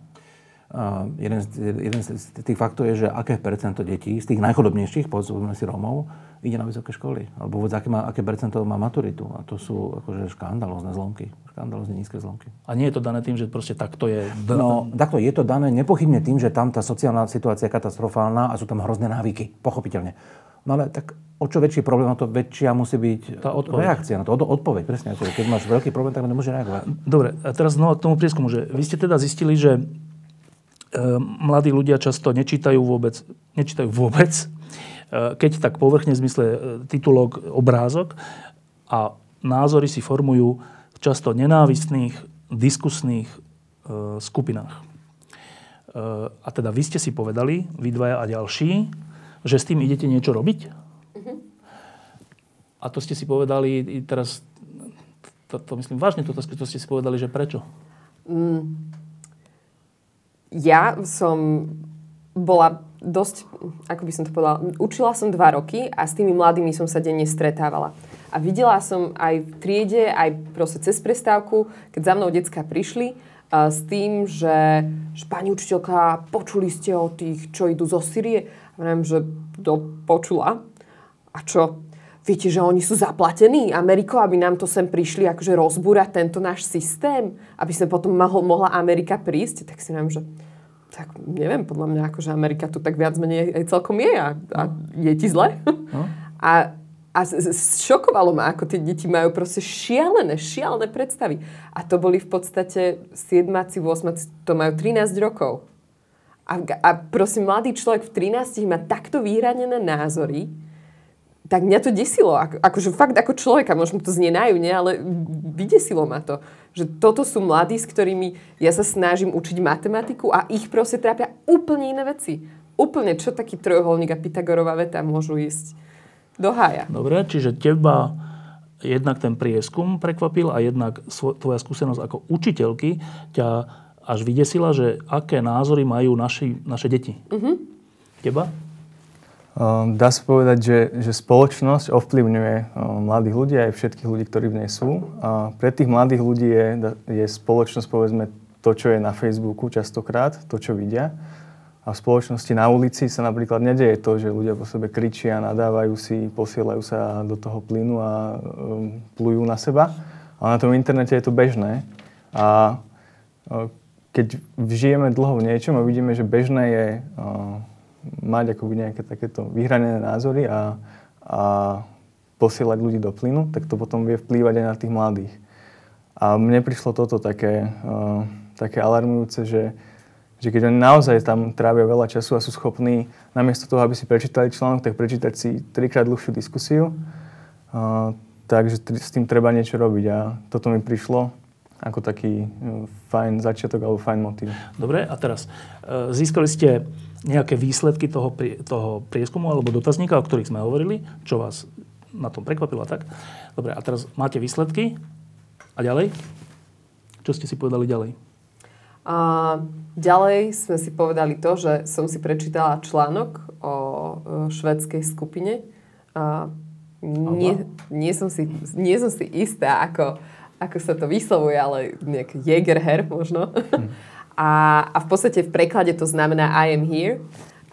A jeden, z, jeden z tých faktov je, že aké percento detí z tých najchodobnejších, povedzme si Rómov, ide na vysoké školy. Alebo vôbec aké, má, aké percento má maturitu. A to sú akože škandalózne zlomky. Škandalózne nízke zlomky. A nie je to dané tým, že proste takto je... No, takto je to dané nepochybne tým, že tam tá sociálna situácia je katastrofálna a sú tam hrozné návyky. Pochopiteľne. No ale tak o čo väčší problém, o to väčšia musí byť tá odpoveď. reakcia na to. Odpoveď, presne. Keď máš veľký problém, tak nemôže reagovať. Dobre, a teraz znova k tomu prieskumu, že vy ste teda zistili, že e, mladí ľudia často nečítajú vôbec, nečítajú vôbec, e, keď tak povrchne v zmysle e, titulok, obrázok a názory si formujú v často nenávistných, diskusných skupinách. A teda vy ste si povedali, vy dvaja a ďalší, že s tým idete niečo robiť. Uh-huh. A to ste si povedali teraz, to, to myslím vážne, to, to ste si povedali, že prečo? Mm. Ja som bola dosť, ako by som to povedala, učila som dva roky a s tými mladými som sa denne stretávala. A videla som aj v triede, aj proste cez prestávku, keď za mnou decka prišli, s tým, že, že pani učiteľka, počuli ste o tých, čo idú zo Syrie? Viem, že to počula. A čo? Viete, že oni sú zaplatení Amerikou, aby nám to sem prišli akože rozbúrať tento náš systém? Aby sme potom mohol, mohla Amerika prísť? Tak si viem, že tak neviem, podľa mňa akože Amerika tu tak viac menej celkom je a, a je ti zle. No. A, a šokovalo ma, ako tie deti majú proste šialené, šialené predstavy. A to boli v podstate 7 8 to majú 13 rokov. A, a proste mladý človek v 13 má takto vyhranené názory, tak mňa to desilo. Ako, akože fakt ako človeka, možno to znie najúne, ale vydesilo ma to. Že toto sú mladí, s ktorými ja sa snažím učiť matematiku a ich proste trápia úplne iné veci. Úplne, čo taký trojuholník a Pythagorová veta môžu ísť do hája. Dobre, čiže teba jednak ten prieskum prekvapil a jednak tvoja skúsenosť ako učiteľky ťa až vydesila, že aké názory majú naši, naše deti. Uh-huh. Teba? Uh, Dá sa povedať, že, že spoločnosť ovplyvňuje uh, mladých ľudí aj všetkých ľudí, ktorí v nej sú. A pre tých mladých ľudí je, je spoločnosť, povedzme, to, čo je na Facebooku častokrát, to, čo vidia. A v spoločnosti na ulici sa napríklad nedeje to, že ľudia po sebe kričia, nadávajú si, posielajú sa do toho plynu a um, plujú na seba. Ale na tom internete je to bežné. A uh, keď žijeme dlho v niečom a vidíme, že bežné je uh, mať akoby nejaké takéto vyhranené názory a, a posielať ľudí do plynu, tak to potom vie vplývať aj na tých mladých. A mne prišlo toto také, uh, také alarmujúce, že, že keď oni naozaj tam trávia veľa času a sú schopní namiesto toho, aby si prečítali článok, tak prečítať si trikrát dlhšiu diskusiu. Uh, takže tr- s tým treba niečo robiť a toto mi prišlo ako taký uh, fajn začiatok alebo fajn motív. Dobre, a teraz e, získali ste nejaké výsledky toho, toho prieskumu alebo dotazníka, o ktorých sme hovorili, čo vás na tom prekvapilo tak. Dobre, a teraz máte výsledky a ďalej? Čo ste si povedali ďalej? A ďalej sme si povedali to, že som si prečítala článok o e, švedskej skupine. A nie, nie, som si, nie som si istá, ako, ako sa to vyslovuje, ale nejak Jägerher možno. *laughs* A, a v podstate v preklade to znamená I am here.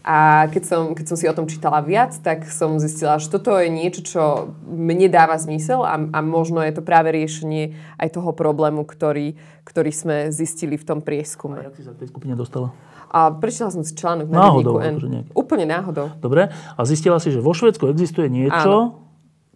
A keď som, keď som si o tom čítala viac, tak som zistila, že toto je niečo, čo mne dáva zmysel a, a možno je to práve riešenie aj toho problému, ktorý, ktorý sme zistili v tom A prieskume. jak si sa k tej skupine dostala? A prečítala som si článok na Náhodou, N. akože. Úplne náhodou. Dobre, a zistila si, že vo Švedsku existuje niečo,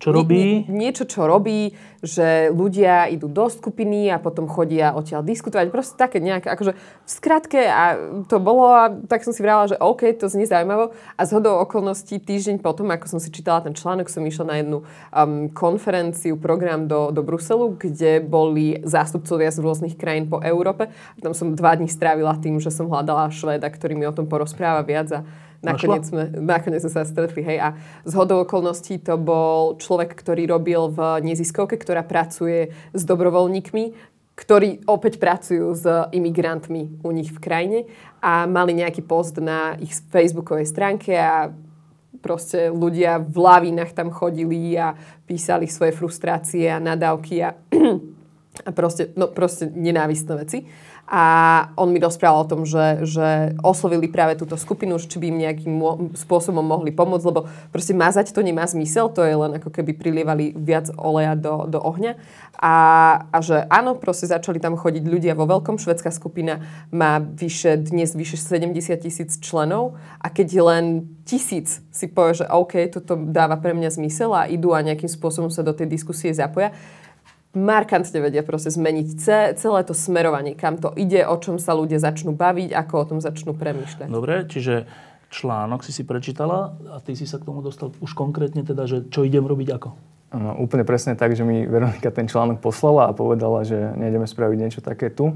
čo robí... nie- niečo, čo robí, že ľudia idú do skupiny a potom chodia odtiaľ diskutovať. Proste také nejaké, akože v skratke a to bolo a tak som si vrala, že OK, to znie zaujímavo. A z hodou okolností týždeň potom, ako som si čítala ten článok, som išla na jednu um, konferenciu, program do, do Bruselu, kde boli zástupcovia z rôznych krajín po Európe. Tam som dva dní strávila tým, že som hľadala Švéda, ktorý mi o tom porozpráva viac a Nakoniec sme, nakoniec sme sa stretli, hej. A z hodou okolností to bol človek, ktorý robil v neziskovke, ktorá pracuje s dobrovoľníkmi, ktorí opäť pracujú s imigrantmi u nich v krajine a mali nejaký post na ich facebookovej stránke a proste ľudia v lavinách tam chodili a písali svoje frustrácie a nadávky a, *clears throat* proste, no, proste nenávistné veci. A on mi rozprával o tom, že, že oslovili práve túto skupinu, či by im nejakým mo- spôsobom mohli pomôcť, lebo proste mazať to nemá zmysel, to je len ako keby prilievali viac oleja do, do ohňa. A, a že áno, proste začali tam chodiť ľudia vo veľkom. Švedská skupina má vyše, dnes vyše 70 tisíc členov a keď len tisíc si povie, že OK, toto dáva pre mňa zmysel a idú a nejakým spôsobom sa do tej diskusie zapoja, markantne vedia proste zmeniť ce- celé to smerovanie, kam to ide, o čom sa ľudia začnú baviť, ako o tom začnú premýšľať. Dobre, čiže článok si si prečítala a ty si sa k tomu dostal už konkrétne teda, že čo idem robiť ako? No, úplne presne tak, že mi Veronika ten článok poslala a povedala, že nejdeme spraviť niečo také tu.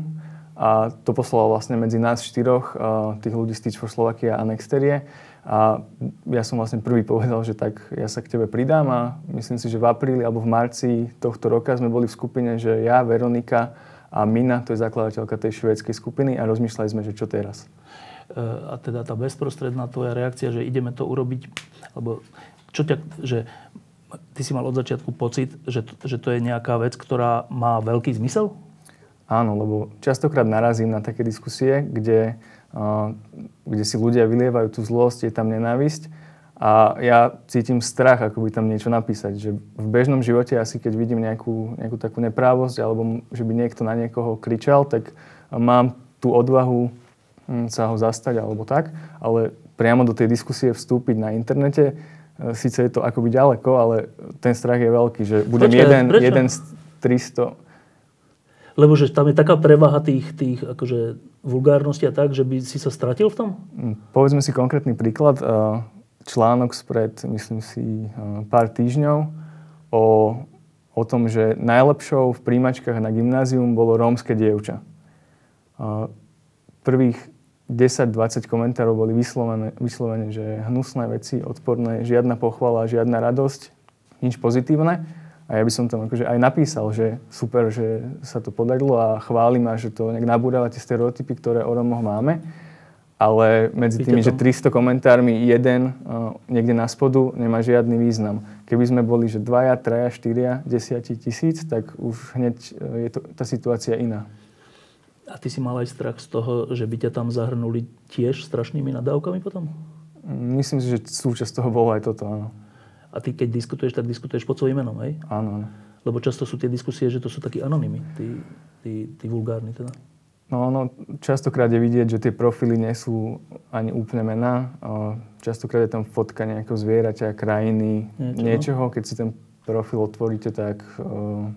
A to poslala vlastne medzi nás štyroch, uh, tých ľudí z Teach for Slovakia a Nexterie. A ja som vlastne prvý povedal, že tak ja sa k tebe pridám a myslím si, že v apríli alebo v marci tohto roka sme boli v skupine, že ja, Veronika a Mina, to je zakladateľka tej švédskej skupiny a rozmýšľali sme, že čo teraz. E, a teda tá bezprostredná tvoja reakcia, že ideme to urobiť, alebo čo ťa, že ty si mal od začiatku pocit, že, to- že to je nejaká vec, ktorá má veľký zmysel? Áno, lebo častokrát narazím na také diskusie, kde, uh, kde si ľudia vylievajú tú zlosť, je tam nenávisť a ja cítim strach, ako by tam niečo napísať. Že v bežnom živote asi keď vidím nejakú, nejakú takú neprávosť alebo že by niekto na niekoho kričal, tak mám tú odvahu hm, sa ho zastať alebo tak, ale priamo do tej diskusie vstúpiť na internete, e, síce je to akoby ďaleko, ale ten strach je veľký, že budem Počkaj, jeden, prečo? jeden z 300 Lebo že tam je taká prevaha tých, tých akože vulgárnosti a tak, že by si sa stratil v tom? Hm, Povedzme si konkrétny príklad. Eh, Článok spred, myslím si, eh, pár týždňov o, o tom, že najlepšou v príjmačkách na gymnázium bolo rómske dievča. Eh, Prvých 10-20 komentárov boli vyslovené, vyslovené, že hnusné veci, odporné, žiadna pochvala, žiadna radosť, nič pozitívne. A ja by som tam akože aj napísal, že super, že sa to podarilo a chválim a že to nejak nabúrava tie stereotypy, ktoré o Romoch máme. Ale medzi tými, že 300 komentármi jeden uh, niekde na spodu nemá žiadny význam. Keby sme boli, že dvaja, traja, štyria, desiati tisíc, tak už hneď uh, je to, tá situácia iná. A ty si mal aj strach z toho, že by ťa tam zahrnuli tiež strašnými nadávkami potom? Myslím si, že súčasť toho bolo aj toto, áno. A ty keď diskutuješ, tak diskutuješ pod svojím menom, hej? Áno, áno. Lebo často sú tie diskusie, že to sú takí anonymy, tí, tí, tí vulgárni teda. No, no, častokrát je vidieť, že tie profily nie sú ani úplne mená. Častokrát je tam fotka nejakého zvieraťa, krajiny, Niečo, niečoho. Keď si ten profil otvoríte, tak uh,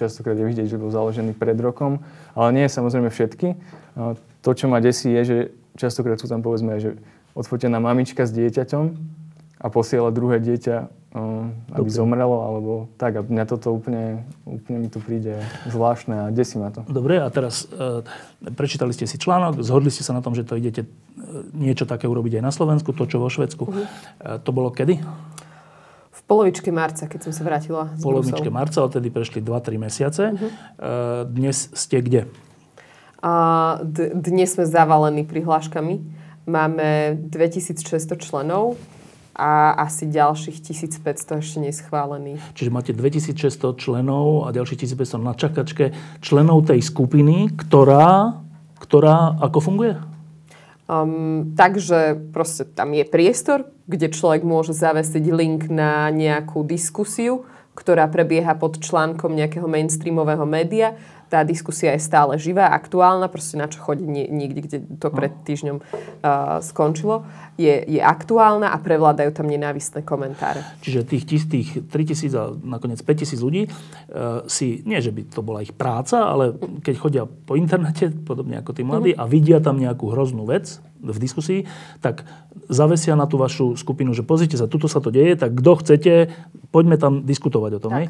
častokrát je vidieť, že bol založený pred rokom. Ale nie samozrejme všetky. Uh, to, čo ma desí, je, že častokrát sú tam povedzme, že odfotená mamička s dieťaťom a posiela druhé dieťa, uh, aby Dobre. zomrelo, alebo tak. A mňa toto úplne, úplne mi to príde zvláštne a desí ma to. Dobre, a teraz e, prečítali ste si článok, zhodli ste sa na tom, že to idete e, niečo také urobiť aj na Slovensku, to čo vo Švedsku. E, to bolo kedy? V polovičke marca, keď som sa vrátila z V polovičke Bruselu. marca, odtedy prešli 2-3 mesiace. E, dnes ste kde? A d- dnes sme zavalení prihláškami. Máme 2600 členov a asi ďalších 1500 ešte neschválených. Čiže máte 2600 členov a ďalších 1500 na čakačke členov tej skupiny, ktorá, ktorá ako funguje? Um, takže proste tam je priestor, kde človek môže zavesiť link na nejakú diskusiu, ktorá prebieha pod článkom nejakého mainstreamového média. Tá diskusia je stále živá, aktuálna, proste na čo chodí nie, niekde, kde to pred týždňom uh, skončilo. Je, je aktuálna a prevládajú tam nenávistné komentáre. Čiže tých, tých 3000 a nakoniec 5000 ľudí e, si, nie že by to bola ich práca, ale keď chodia po internete, podobne ako tí mladí, a vidia tam nejakú hroznú vec v diskusii, tak zavesia na tú vašu skupinu, že pozrite sa, tuto sa to deje, tak kto chcete, poďme tam diskutovať o tom. Tak, hej?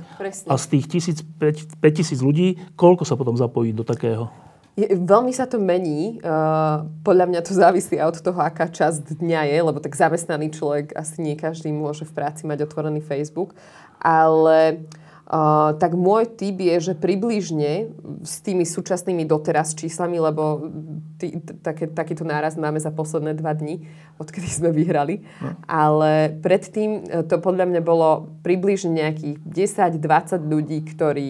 A z tých 1000, 5000 ľudí, koľko sa potom zapojí do takého? Je, veľmi sa to mení. Uh, podľa mňa to závisí od toho, aká časť dňa je, lebo tak zamestnaný človek asi nie každý môže v práci mať otvorený Facebook. Ale uh, tak môj typ je, že približne s tými súčasnými doteraz číslami, lebo ty, t- také, takýto náraz máme za posledné dva dni, odkedy *laughs* sme vyhrali. Ale predtým e, to podľa mňa bolo približne nejakých 10-20 ľudí, ktorí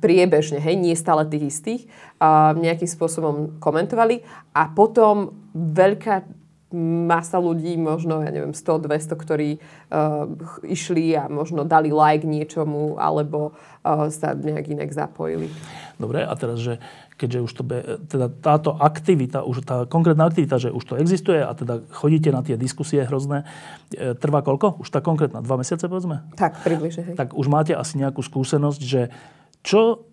priebežne, hej, nie stále tých istých, a nejakým spôsobom komentovali a potom veľká masa ľudí, možno, ja neviem, 100-200, ktorí uh, išli a možno dali like niečomu alebo uh, sa nejak inak zapojili. Dobre, a teraz, že keďže už to be, teda táto aktivita, už tá konkrétna aktivita, že už to existuje a teda chodíte na tie diskusie hrozné, e, trvá koľko? Už tá konkrétna, dva mesiace povedzme? Tak, približne. Tak už máte asi nejakú skúsenosť, že čo,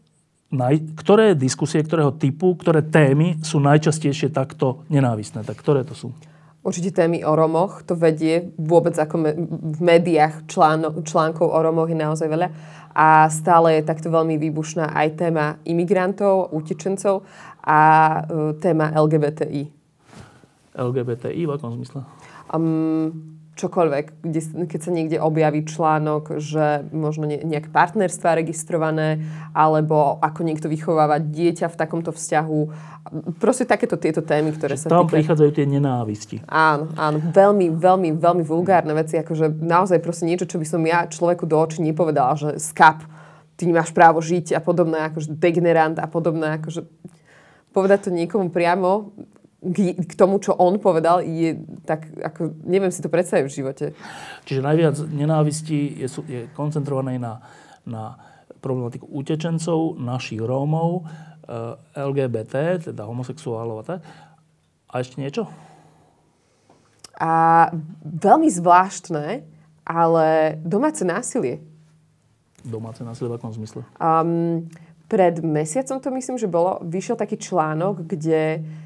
naj, ktoré diskusie, ktorého typu, ktoré témy sú najčastejšie takto nenávistné? Tak ktoré to sú? Určite témy o Romoch, to vedie vôbec ako me- v médiách článo- článkov o Romoch je naozaj veľa. A stále je takto veľmi výbušná aj téma imigrantov, utečencov a e, téma LGBTI. LGBTI v akom zmysle? Um, čokoľvek, kde, keď sa niekde objaví článok, že možno ne, nejaké partnerstva registrované, alebo ako niekto vychováva dieťa v takomto vzťahu. Proste takéto tieto témy, ktoré sa Tam týkajú... prichádzajú tie nenávisti. Áno, áno. Veľmi, veľmi, veľmi vulgárne veci. Akože naozaj proste niečo, čo by som ja človeku do očí nepovedala, že skap, ty nemáš právo žiť a podobné, akože degenerant a podobné, akože povedať to niekomu priamo k, k tomu, čo on povedal, je tak, ako, neviem si to predstaviť v živote. Čiže najviac nenávisti je, je koncentrované na, na problematiku utečencov, našich Rómov, eh, LGBT, teda homosexuálov a tak. A ešte niečo? A veľmi zvláštne, ale domáce násilie. Domáce násilie v akom zmysle? Um, pred mesiacom to myslím, že bolo, vyšiel taký článok, kde uh,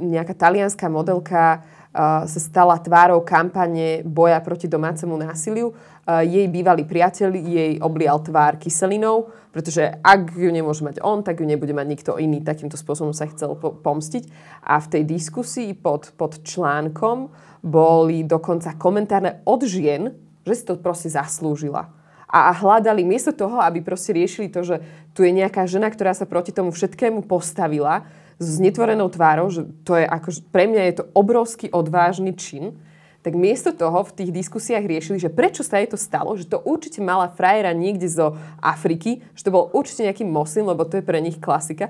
nejaká talianská modelka uh, sa stala tvárou kampane boja proti domácemu násiliu. Uh, jej bývalý priateľ jej oblial tvár kyselinou, pretože ak ju nemôže mať on, tak ju nebude mať nikto iný. Takýmto spôsobom sa chcel po- pomstiť. A v tej diskusii pod, pod článkom boli dokonca komentárne od žien, že si to proste zaslúžila a hľadali miesto toho, aby proste riešili to, že tu je nejaká žena, ktorá sa proti tomu všetkému postavila s netvorenou tvárou, že to je ako, pre mňa je to obrovský odvážny čin, tak miesto toho v tých diskusiách riešili, že prečo sa jej to stalo, že to určite mala frajera niekde zo Afriky, že to bol určite nejaký moslim, lebo to je pre nich klasika.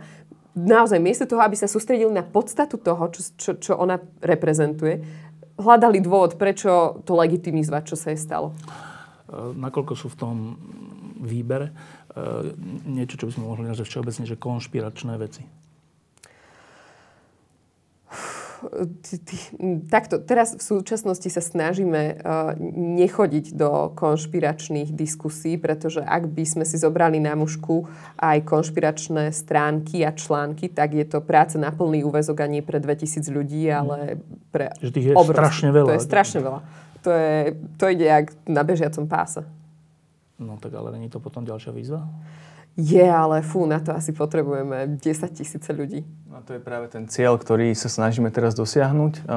Naozaj, miesto toho, aby sa sústredili na podstatu toho, čo, čo, čo ona reprezentuje, hľadali dôvod, prečo to legitimizovať, čo sa jej stalo. E, nakoľko sú v tom výbere e, niečo, čo by sme mohli nazvať všeobecne, že konšpiračné veci? Takto, teraz v súčasnosti sa snažíme uh, nechodiť do konšpiračných diskusí, pretože ak by sme si zobrali na mužku aj konšpiračné stránky a články, tak je to práca na plný úvezok a nie pre 2000 ľudí, ale pre Že tých je obrovský. strašne veľa. To je strašne veľa to, je, to ide jak na bežiacom páse. No tak ale není to potom ďalšia výzva? Je, ale fú, na to asi potrebujeme 10 tisíce ľudí. A to je práve ten cieľ, ktorý sa snažíme teraz dosiahnuť.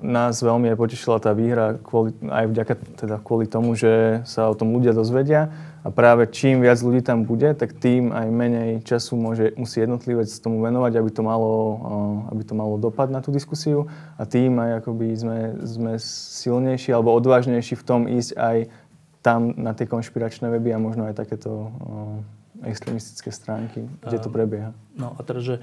Nás veľmi aj potešila tá výhra kvôli, aj vďaka teda kvôli tomu, že sa o tom ľudia dozvedia a práve čím viac ľudí tam bude, tak tým aj menej času môže, musí jednotlivec tomu venovať, aby to malo, aby to malo dopad na tú diskusiu a tým aj akoby sme, sme silnejší alebo odvážnejší v tom ísť aj tam na tie konšpiračné weby a možno aj takéto extremistické stránky, kde to prebieha. No a teraz, že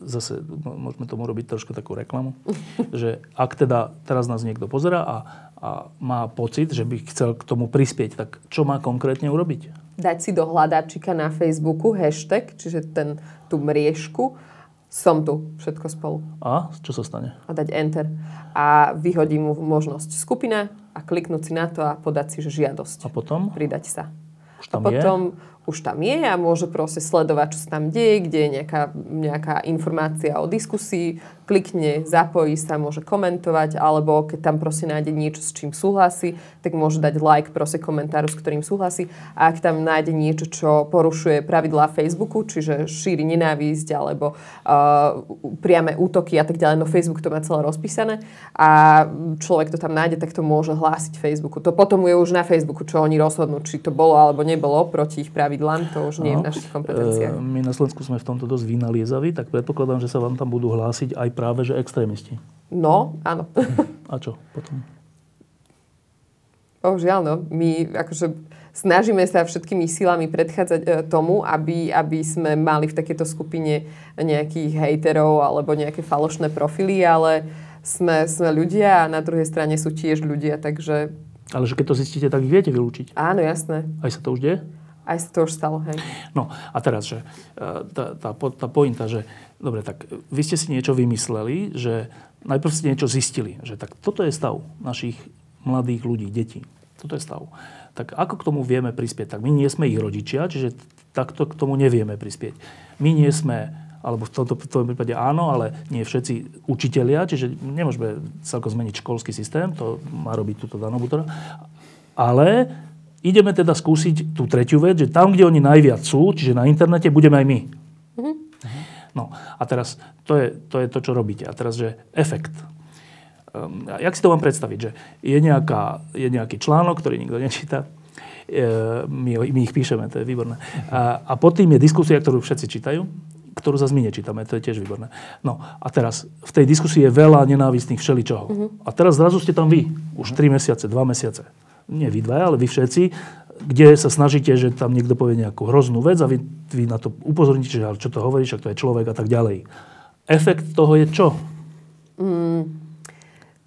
zase môžeme tomu robiť trošku takú reklamu, *laughs* že ak teda teraz nás niekto pozera a, a má pocit, že by chcel k tomu prispieť, tak čo má konkrétne urobiť? Dať si do hľadáčika na Facebooku hashtag, čiže ten, tú mriežku, som tu, všetko spolu. A čo sa stane? A dať enter. A vyhodí mu možnosť skupina a kliknúť si na to a podať si žiadosť. A potom? Pridať sa. Už tam a potom je? Už tam je a môže proste sledovať, čo sa tam deje, kde je nejaká, nejaká informácia o diskusii, klikne, zapojí sa, môže komentovať, alebo keď tam proste nájde niečo, s čím súhlasí, tak môže dať like proste komentáru, s ktorým súhlasí. A ak tam nájde niečo, čo porušuje pravidlá Facebooku, čiže šíri nenávisť alebo uh, priame útoky a tak ďalej, no Facebook to má celé rozpísané a človek to tam nájde, tak to môže hlásiť Facebooku. To potom je už na Facebooku, čo oni rozhodnú, či to bolo alebo nebolo proti ich pravidlám to už nie je v našich kompetenciách. E, my na Slovensku sme v tomto dosť vynaliezaví, tak predpokladám, že sa vám tam budú hlásiť aj práve že extrémisti. No, áno. *laughs* A čo potom? Bohužiaľ, no. My akože snažíme sa všetkými silami predchádzať e, tomu, aby, aby sme mali v takéto skupine nejakých hejterov alebo nejaké falošné profily, ale sme, sme ľudia a na druhej strane sú tiež ľudia, takže... Ale že keď to zistíte, tak viete vylúčiť. Áno, jasné. Aj sa to už deje? Aj sa to už stalo, hej. No a teraz, že e, tá, tá, tá pointa, že dobre, tak vy ste si niečo vymysleli, že najprv ste niečo zistili, že tak toto je stav našich mladých ľudí, detí. Toto je stav. Tak ako k tomu vieme prispieť? Tak my nie sme ich rodičia, čiže takto k tomu nevieme prispieť. My nie sme, alebo v tomto v tom prípade áno, ale nie všetci učitelia, čiže nemôžeme celkom zmeniť školský systém, to má robiť túto Danobutora. Ale ideme teda skúsiť tú tretiu vec, že tam, kde oni najviac sú, čiže na internete, budeme aj my. Mm-hmm. No a teraz to je, to je to, čo robíte. A teraz, že efekt. Um, jak si to mám predstaviť? Že je, nejaká, je nejaký článok, ktorý nikto nečíta, e, my, my ich píšeme, to je výborné. A, a pod tým je diskusia, ktorú všetci čítajú, ktorú zase my nečítame, to je tiež výborné. No a teraz v tej diskusii je veľa nenávistných všeličoho. Mm-hmm. A teraz zrazu ste tam vy, už 3 mesiace, 2 mesiace nie vy dvaja, ale vy všetci, kde sa snažíte, že tam niekto povie nejakú hroznú vec a vy, vy na to upozorníte, že čo to hovoríš, ak to je človek a tak ďalej. Efekt toho je čo? Mm,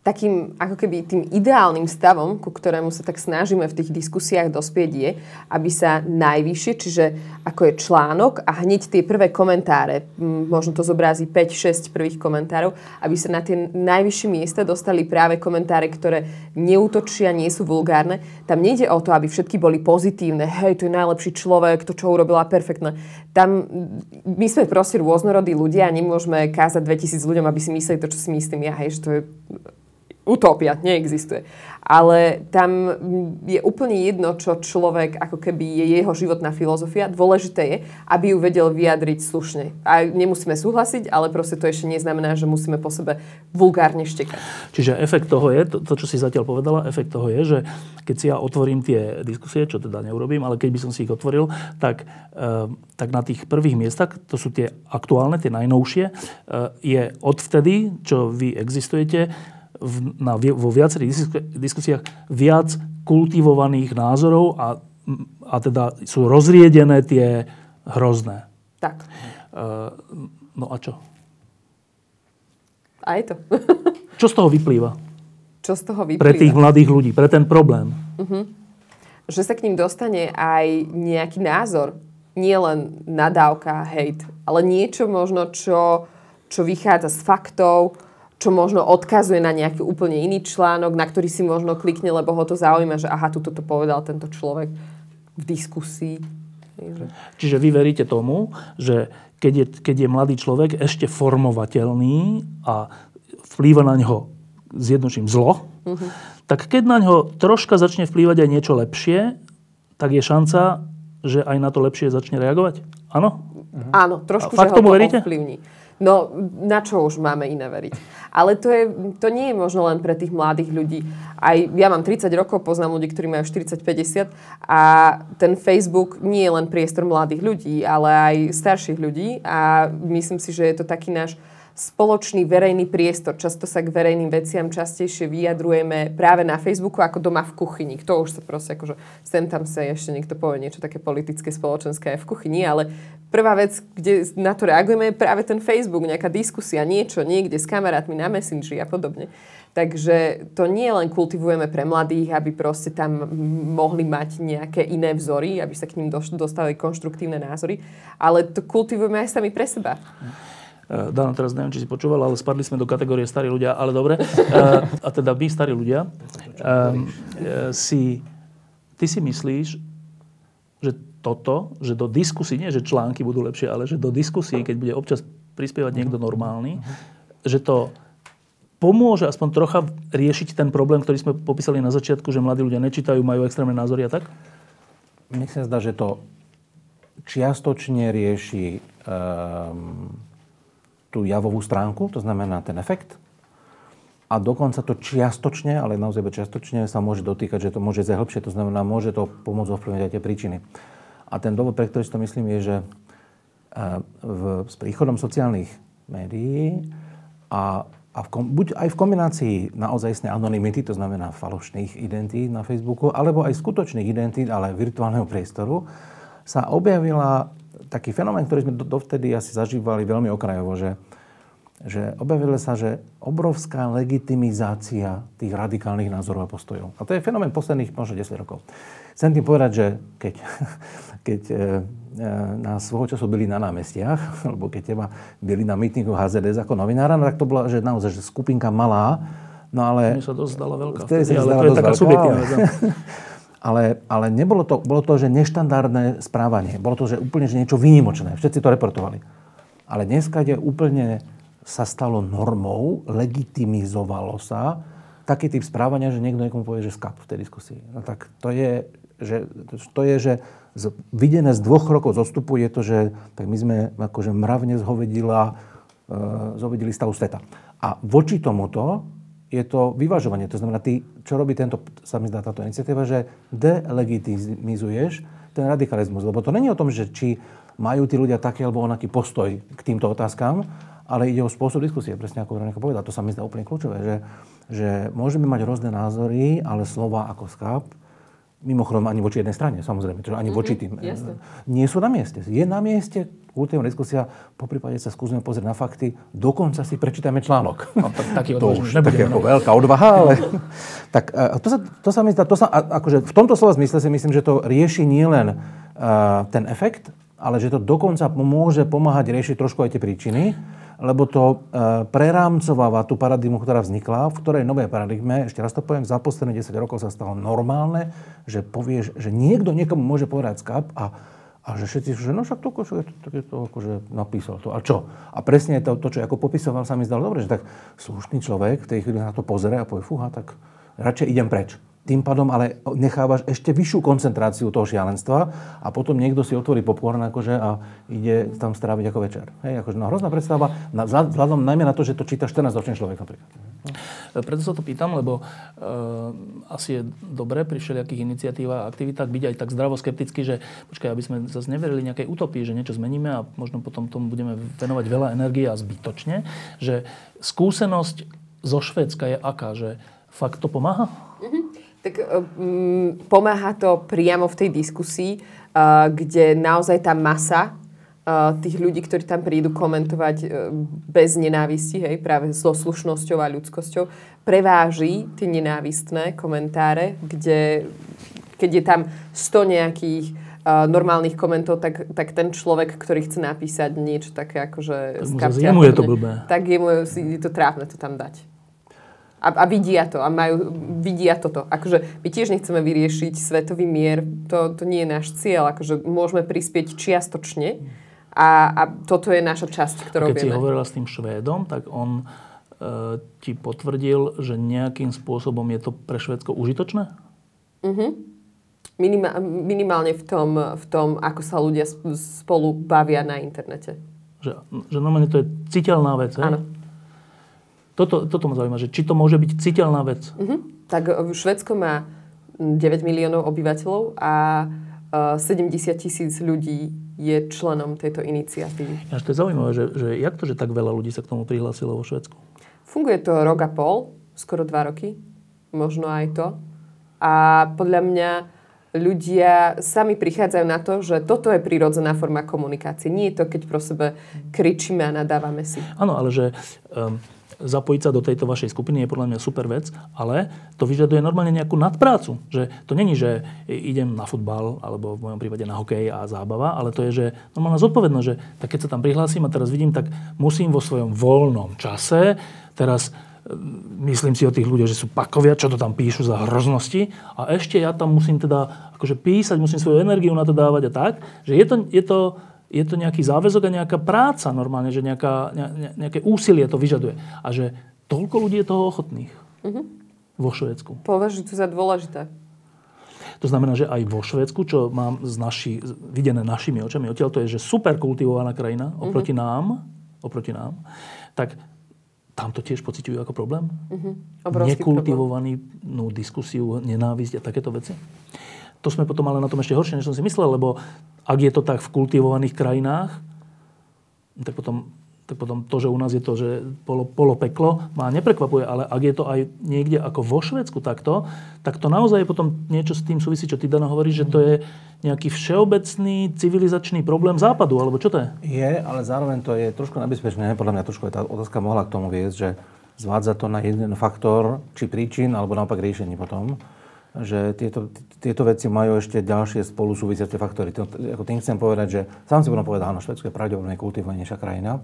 takým ako keby tým ideálnym stavom, ku ktorému sa tak snažíme v tých diskusiách dospieť je, aby sa najvyššie, čiže ako je článok a hneď tie prvé komentáre, možno to zobrazí 5-6 prvých komentárov, aby sa na tie najvyššie miesta dostali práve komentáre, ktoré neútočia, nie sú vulgárne. Tam nejde o to, aby všetky boli pozitívne, hej, to je najlepší človek, to, čo urobila, perfektné. Tam my sme proste rôznorodí ľudia a nemôžeme kázať 2000 ľuďom, aby si mysleli to, čo si myslím ja, hej, že to je utopia, neexistuje. Ale tam je úplne jedno, čo človek, ako keby je jeho životná filozofia. Dôležité je, aby ju vedel vyjadriť slušne. A nemusíme súhlasiť, ale proste to ešte neznamená, že musíme po sebe vulgárne štekať. Čiže efekt toho je, to, to čo si zatiaľ povedala, efekt toho je, že keď si ja otvorím tie diskusie, čo teda neurobím, ale keď by som si ich otvoril, tak, e, tak na tých prvých miestach, to sú tie aktuálne, tie najnovšie, e, je odvtedy, čo vy existujete, v, na, vo viacerých diskusiách viac kultivovaných názorov a, a teda sú rozriedené tie hrozné. Tak. Uh, no a čo? A je to. čo z toho vyplýva? Čo z toho vyplýva? Pre tých mladých ľudí, pre ten problém. Uh-huh. Že sa k ním dostane aj nejaký názor. Nie len nadávka, hejt, ale niečo možno, čo, čo vychádza z faktov, čo možno odkazuje na nejaký úplne iný článok, na ktorý si možno klikne, lebo ho to zaujíma, že aha, tu toto povedal tento človek v diskusii. Čiže vy veríte tomu, že keď je, keď je mladý človek ešte formovateľný a vplýva na ňo zjednočím zlo, uh-huh. tak keď na ňo troška začne vplývať aj niečo lepšie, tak je šanca, že aj na to lepšie začne reagovať? Áno? Uh-huh. Áno, trošku, a fakt že tomu veríte? ovplyvní. No, na čo už máme iné veriť? Ale to, je, to nie je možno len pre tých mladých ľudí. Aj ja mám 30 rokov, poznám ľudí, ktorí majú 40-50 a ten Facebook nie je len priestor mladých ľudí, ale aj starších ľudí a myslím si, že je to taký náš spoločný verejný priestor. Často sa k verejným veciam častejšie vyjadrujeme práve na Facebooku ako doma v kuchyni. Kto už sa proste akože sem tam sa ešte niekto povie niečo také politické, spoločenské aj v kuchyni, ale prvá vec, kde na to reagujeme je práve ten Facebook, nejaká diskusia, niečo niekde s kamarátmi na Messengeri a podobne. Takže to nie len kultivujeme pre mladých, aby proste tam mohli mať nejaké iné vzory, aby sa k ním dostali konštruktívne názory, ale to kultivujeme aj sami pre seba. Eh, Dano, teraz neviem, či si počúval, ale spadli sme do kategórie starí ľudia, ale dobre. Eh, a teda vy, starí ľudia, eh, si, ty si myslíš, že toto, že do diskusí, nie že články budú lepšie, ale že do diskusí, keď bude občas prispievať niekto normálny, že to pomôže aspoň trocha riešiť ten problém, ktorý sme popísali na začiatku, že mladí ľudia nečítajú, majú extrémne názory a tak? Mne sa zdá, že to čiastočne rieši um, tú javovú stránku, to znamená ten efekt. A dokonca to čiastočne, ale naozaj čiastočne sa môže dotýkať, že to môže ísť hlbšie, to znamená, môže to pomôcť ovplyvniť aj tie príčiny. A ten dôvod, pre ktorý si to myslím, je, že e, v, s príchodom sociálnych médií a, a v, buď aj v kombinácii naozajstnej anonymity, to znamená falošných identít na Facebooku, alebo aj skutočných identít, ale virtuálneho priestoru, sa objavila taký fenomén, ktorý sme dovtedy asi zažívali veľmi okrajovo, že, že objavilo sa, že obrovská legitimizácia tých radikálnych názorov a postojov. A to je fenomén posledných možno 10 rokov. Chcem tým povedať, že keď, *laughs* keď e, e, nás svojho času byli na námestiach, *laughs* alebo keď teba byli na mýtingu HZDS ako novinára, no tak to bola že naozaj že skupinka malá, no ale... Mne sa dosť zdala veľká. Vtedy sa ale to je taká subjektívna. *laughs* ale, ale nebolo to, bolo to, že neštandardné správanie. Bolo to, že úplne že niečo výnimočné. Všetci to reportovali. Ale dneska je úplne sa stalo normou, legitimizovalo sa taký typ správania, že niekto niekomu povie, že skap v tej diskusii. No tak to je, že, to je, že z, videné z dvoch rokov zostupu je to, že tak my sme akože mravne zhovedila, e, zhovedili stavu sveta. A voči tomuto je to vyvažovanie. To znamená, ty, čo robí tento, sa mi zdá táto iniciatíva, že delegitimizuješ ten radikalizmus. Lebo to není o tom, že či majú tí ľudia taký alebo onaký postoj k týmto otázkam, ale ide o spôsob diskusie, presne ako Veronika povedala. To sa mi zdá úplne kľúčové, že, že môžeme mať rôzne názory, ale slova ako skáp, mimochodom ani voči jednej strane, samozrejme, ani mm-hmm, voči tým, jasne. nie sú na mieste. Je na mieste kultívna diskusia, po prípade sa skúsime pozrieť na fakty, dokonca si prečítame článok. No, tak, taký *laughs* to už nebudeme, také ako no. veľká odvaha, ale... *laughs* tak e, to sa, to sa mi zdá, to sa, akože v tomto slova zmysle si myslím, že to rieši nielen uh, ten efekt, ale že to dokonca môže pomáhať riešiť trošku aj tie príčiny, lebo to uh, prerámcováva tú paradigmu, ktorá vznikla, v ktorej novej paradigme, ešte raz to poviem, za posledné 10 rokov sa stalo normálne, že povieš, že niekto niekomu môže povedať skap a a že všetci že no však to, akože, tak je to akože napísal to. A čo? A presne to, to, čo ako popisoval, sa mi zdalo dobre, že tak slušný človek v tej chvíli na to pozrie a povie, fúha, tak radšej idem preč. Tým pádom ale nechávaš ešte vyššiu koncentráciu toho šialenstva a potom niekto si otvorí popcorn akože a ide tam stráviť ako večer. Hej, akože no, hrozná predstava, na- vzhľad- vzhľadom najmä na to, že to číta 14-ročný človek napríklad. Preto sa to pýtam, lebo uh, asi je dobré pri všelijakých iniciatívach a aktivitách byť aj tak zdravo skeptický, že počkaj, aby sme zase neverili nejakej utopii, že niečo zmeníme a možno potom tomu budeme venovať veľa energie a zbytočne, že skúsenosť zo Švédska je aká, že fakt to pomáha? Tak um, pomáha to priamo v tej diskusii, uh, kde naozaj tá masa uh, tých ľudí, ktorí tam prídu komentovať uh, bez nenávisti, hej, práve so slušnosťou a ľudskosťou, preváži tie nenávistné komentáre, kde keď je tam 100 nejakých uh, normálnych komentov, tak, tak ten človek, ktorý chce napísať niečo také akože... Tak mu jemu je to blbé. Tak je, mu, je to trápne to tam dať. A, a vidia to a majú, vidia toto. Akože my tiež nechceme vyriešiť svetový mier, to, to nie je náš cieľ, akože môžeme prispieť čiastočne a, a toto je naša časť, ktorú Keď si vieme. hovorila s tým Švédom, tak on e, ti potvrdil, že nejakým spôsobom je to pre Švédsko užitočné? Minima, minimálne v tom, v tom, ako sa ľudia sp- spolu bavia na internete. Že, že normálne to je citeľná vec? Áno. Toto, toto ma zaujíma, že či to môže byť citeľná vec. Mhm. Tak e, Švedsko má mm, 9 miliónov obyvateľov a e, 70 tisíc ľudí je členom tejto iniciatívy. Až to je zaujímavé, že, že jak to, že tak veľa ľudí sa k tomu prihlásilo vo Švedsku? Funguje to rok a pol, skoro dva roky, možno aj to. A podľa mňa ľudia sami prichádzajú na to, že toto je prirodzená forma komunikácie. Nie je to, keď pro sebe kričíme a nadávame si. Áno, ale že um, zapojiť sa do tejto vašej skupiny je podľa mňa super vec, ale to vyžaduje normálne nejakú nadprácu. Že to není, že idem na futbal, alebo v mojom prípade na hokej a zábava, ale to je, že normálna zodpovednosť, že tak keď sa tam prihlásim a teraz vidím, tak musím vo svojom voľnom čase teraz ehm, myslím si o tých ľuďoch, že sú pakovia, čo to tam píšu za hroznosti a ešte ja tam musím teda akože písať, musím svoju energiu na to dávať a tak, že je to, je to, je to nejaký záväzok a nejaká práca normálne, že nejaká, ne, ne- nejaké úsilie to vyžaduje. A že toľko ľudí je toho ochotných vo Švédsku. Považujú to za dôležité. To znamená, že aj vo Švédsku, čo mám z naši, videné našimi očami, odtiaľ to je, že super kultivovaná krajina oproti nám, oproti nám, tak tam to tiež pociťujú ako problém? Obrovský Nekultivovaný no, diskusiu, nenávisť a takéto veci. To sme potom ale na tom ešte horšie, než som si myslel, lebo ak je to tak v kultivovaných krajinách, tak potom, tak potom to, že u nás je to, že polo, polo peklo, ma neprekvapuje, ale ak je to aj niekde ako vo Švedsku takto, tak to naozaj je potom niečo s tým súvisí, čo ty, Dana, hovoríš, že to je nejaký všeobecný civilizačný problém západu, alebo čo to je? Je, ale zároveň to je trošku nebezpečné. Podľa mňa trošku aj tá otázka mohla k tomu viesť, že zvádza to na jeden faktor, či príčin, alebo naopak riešení potom. Že tieto, tieto veci majú ešte ďalšie spolu súvisiace faktory. To, ako tým chcem povedať, že sám si budem povedať, áno, Švedsko je pravdepodobne kultivovanejšia krajina.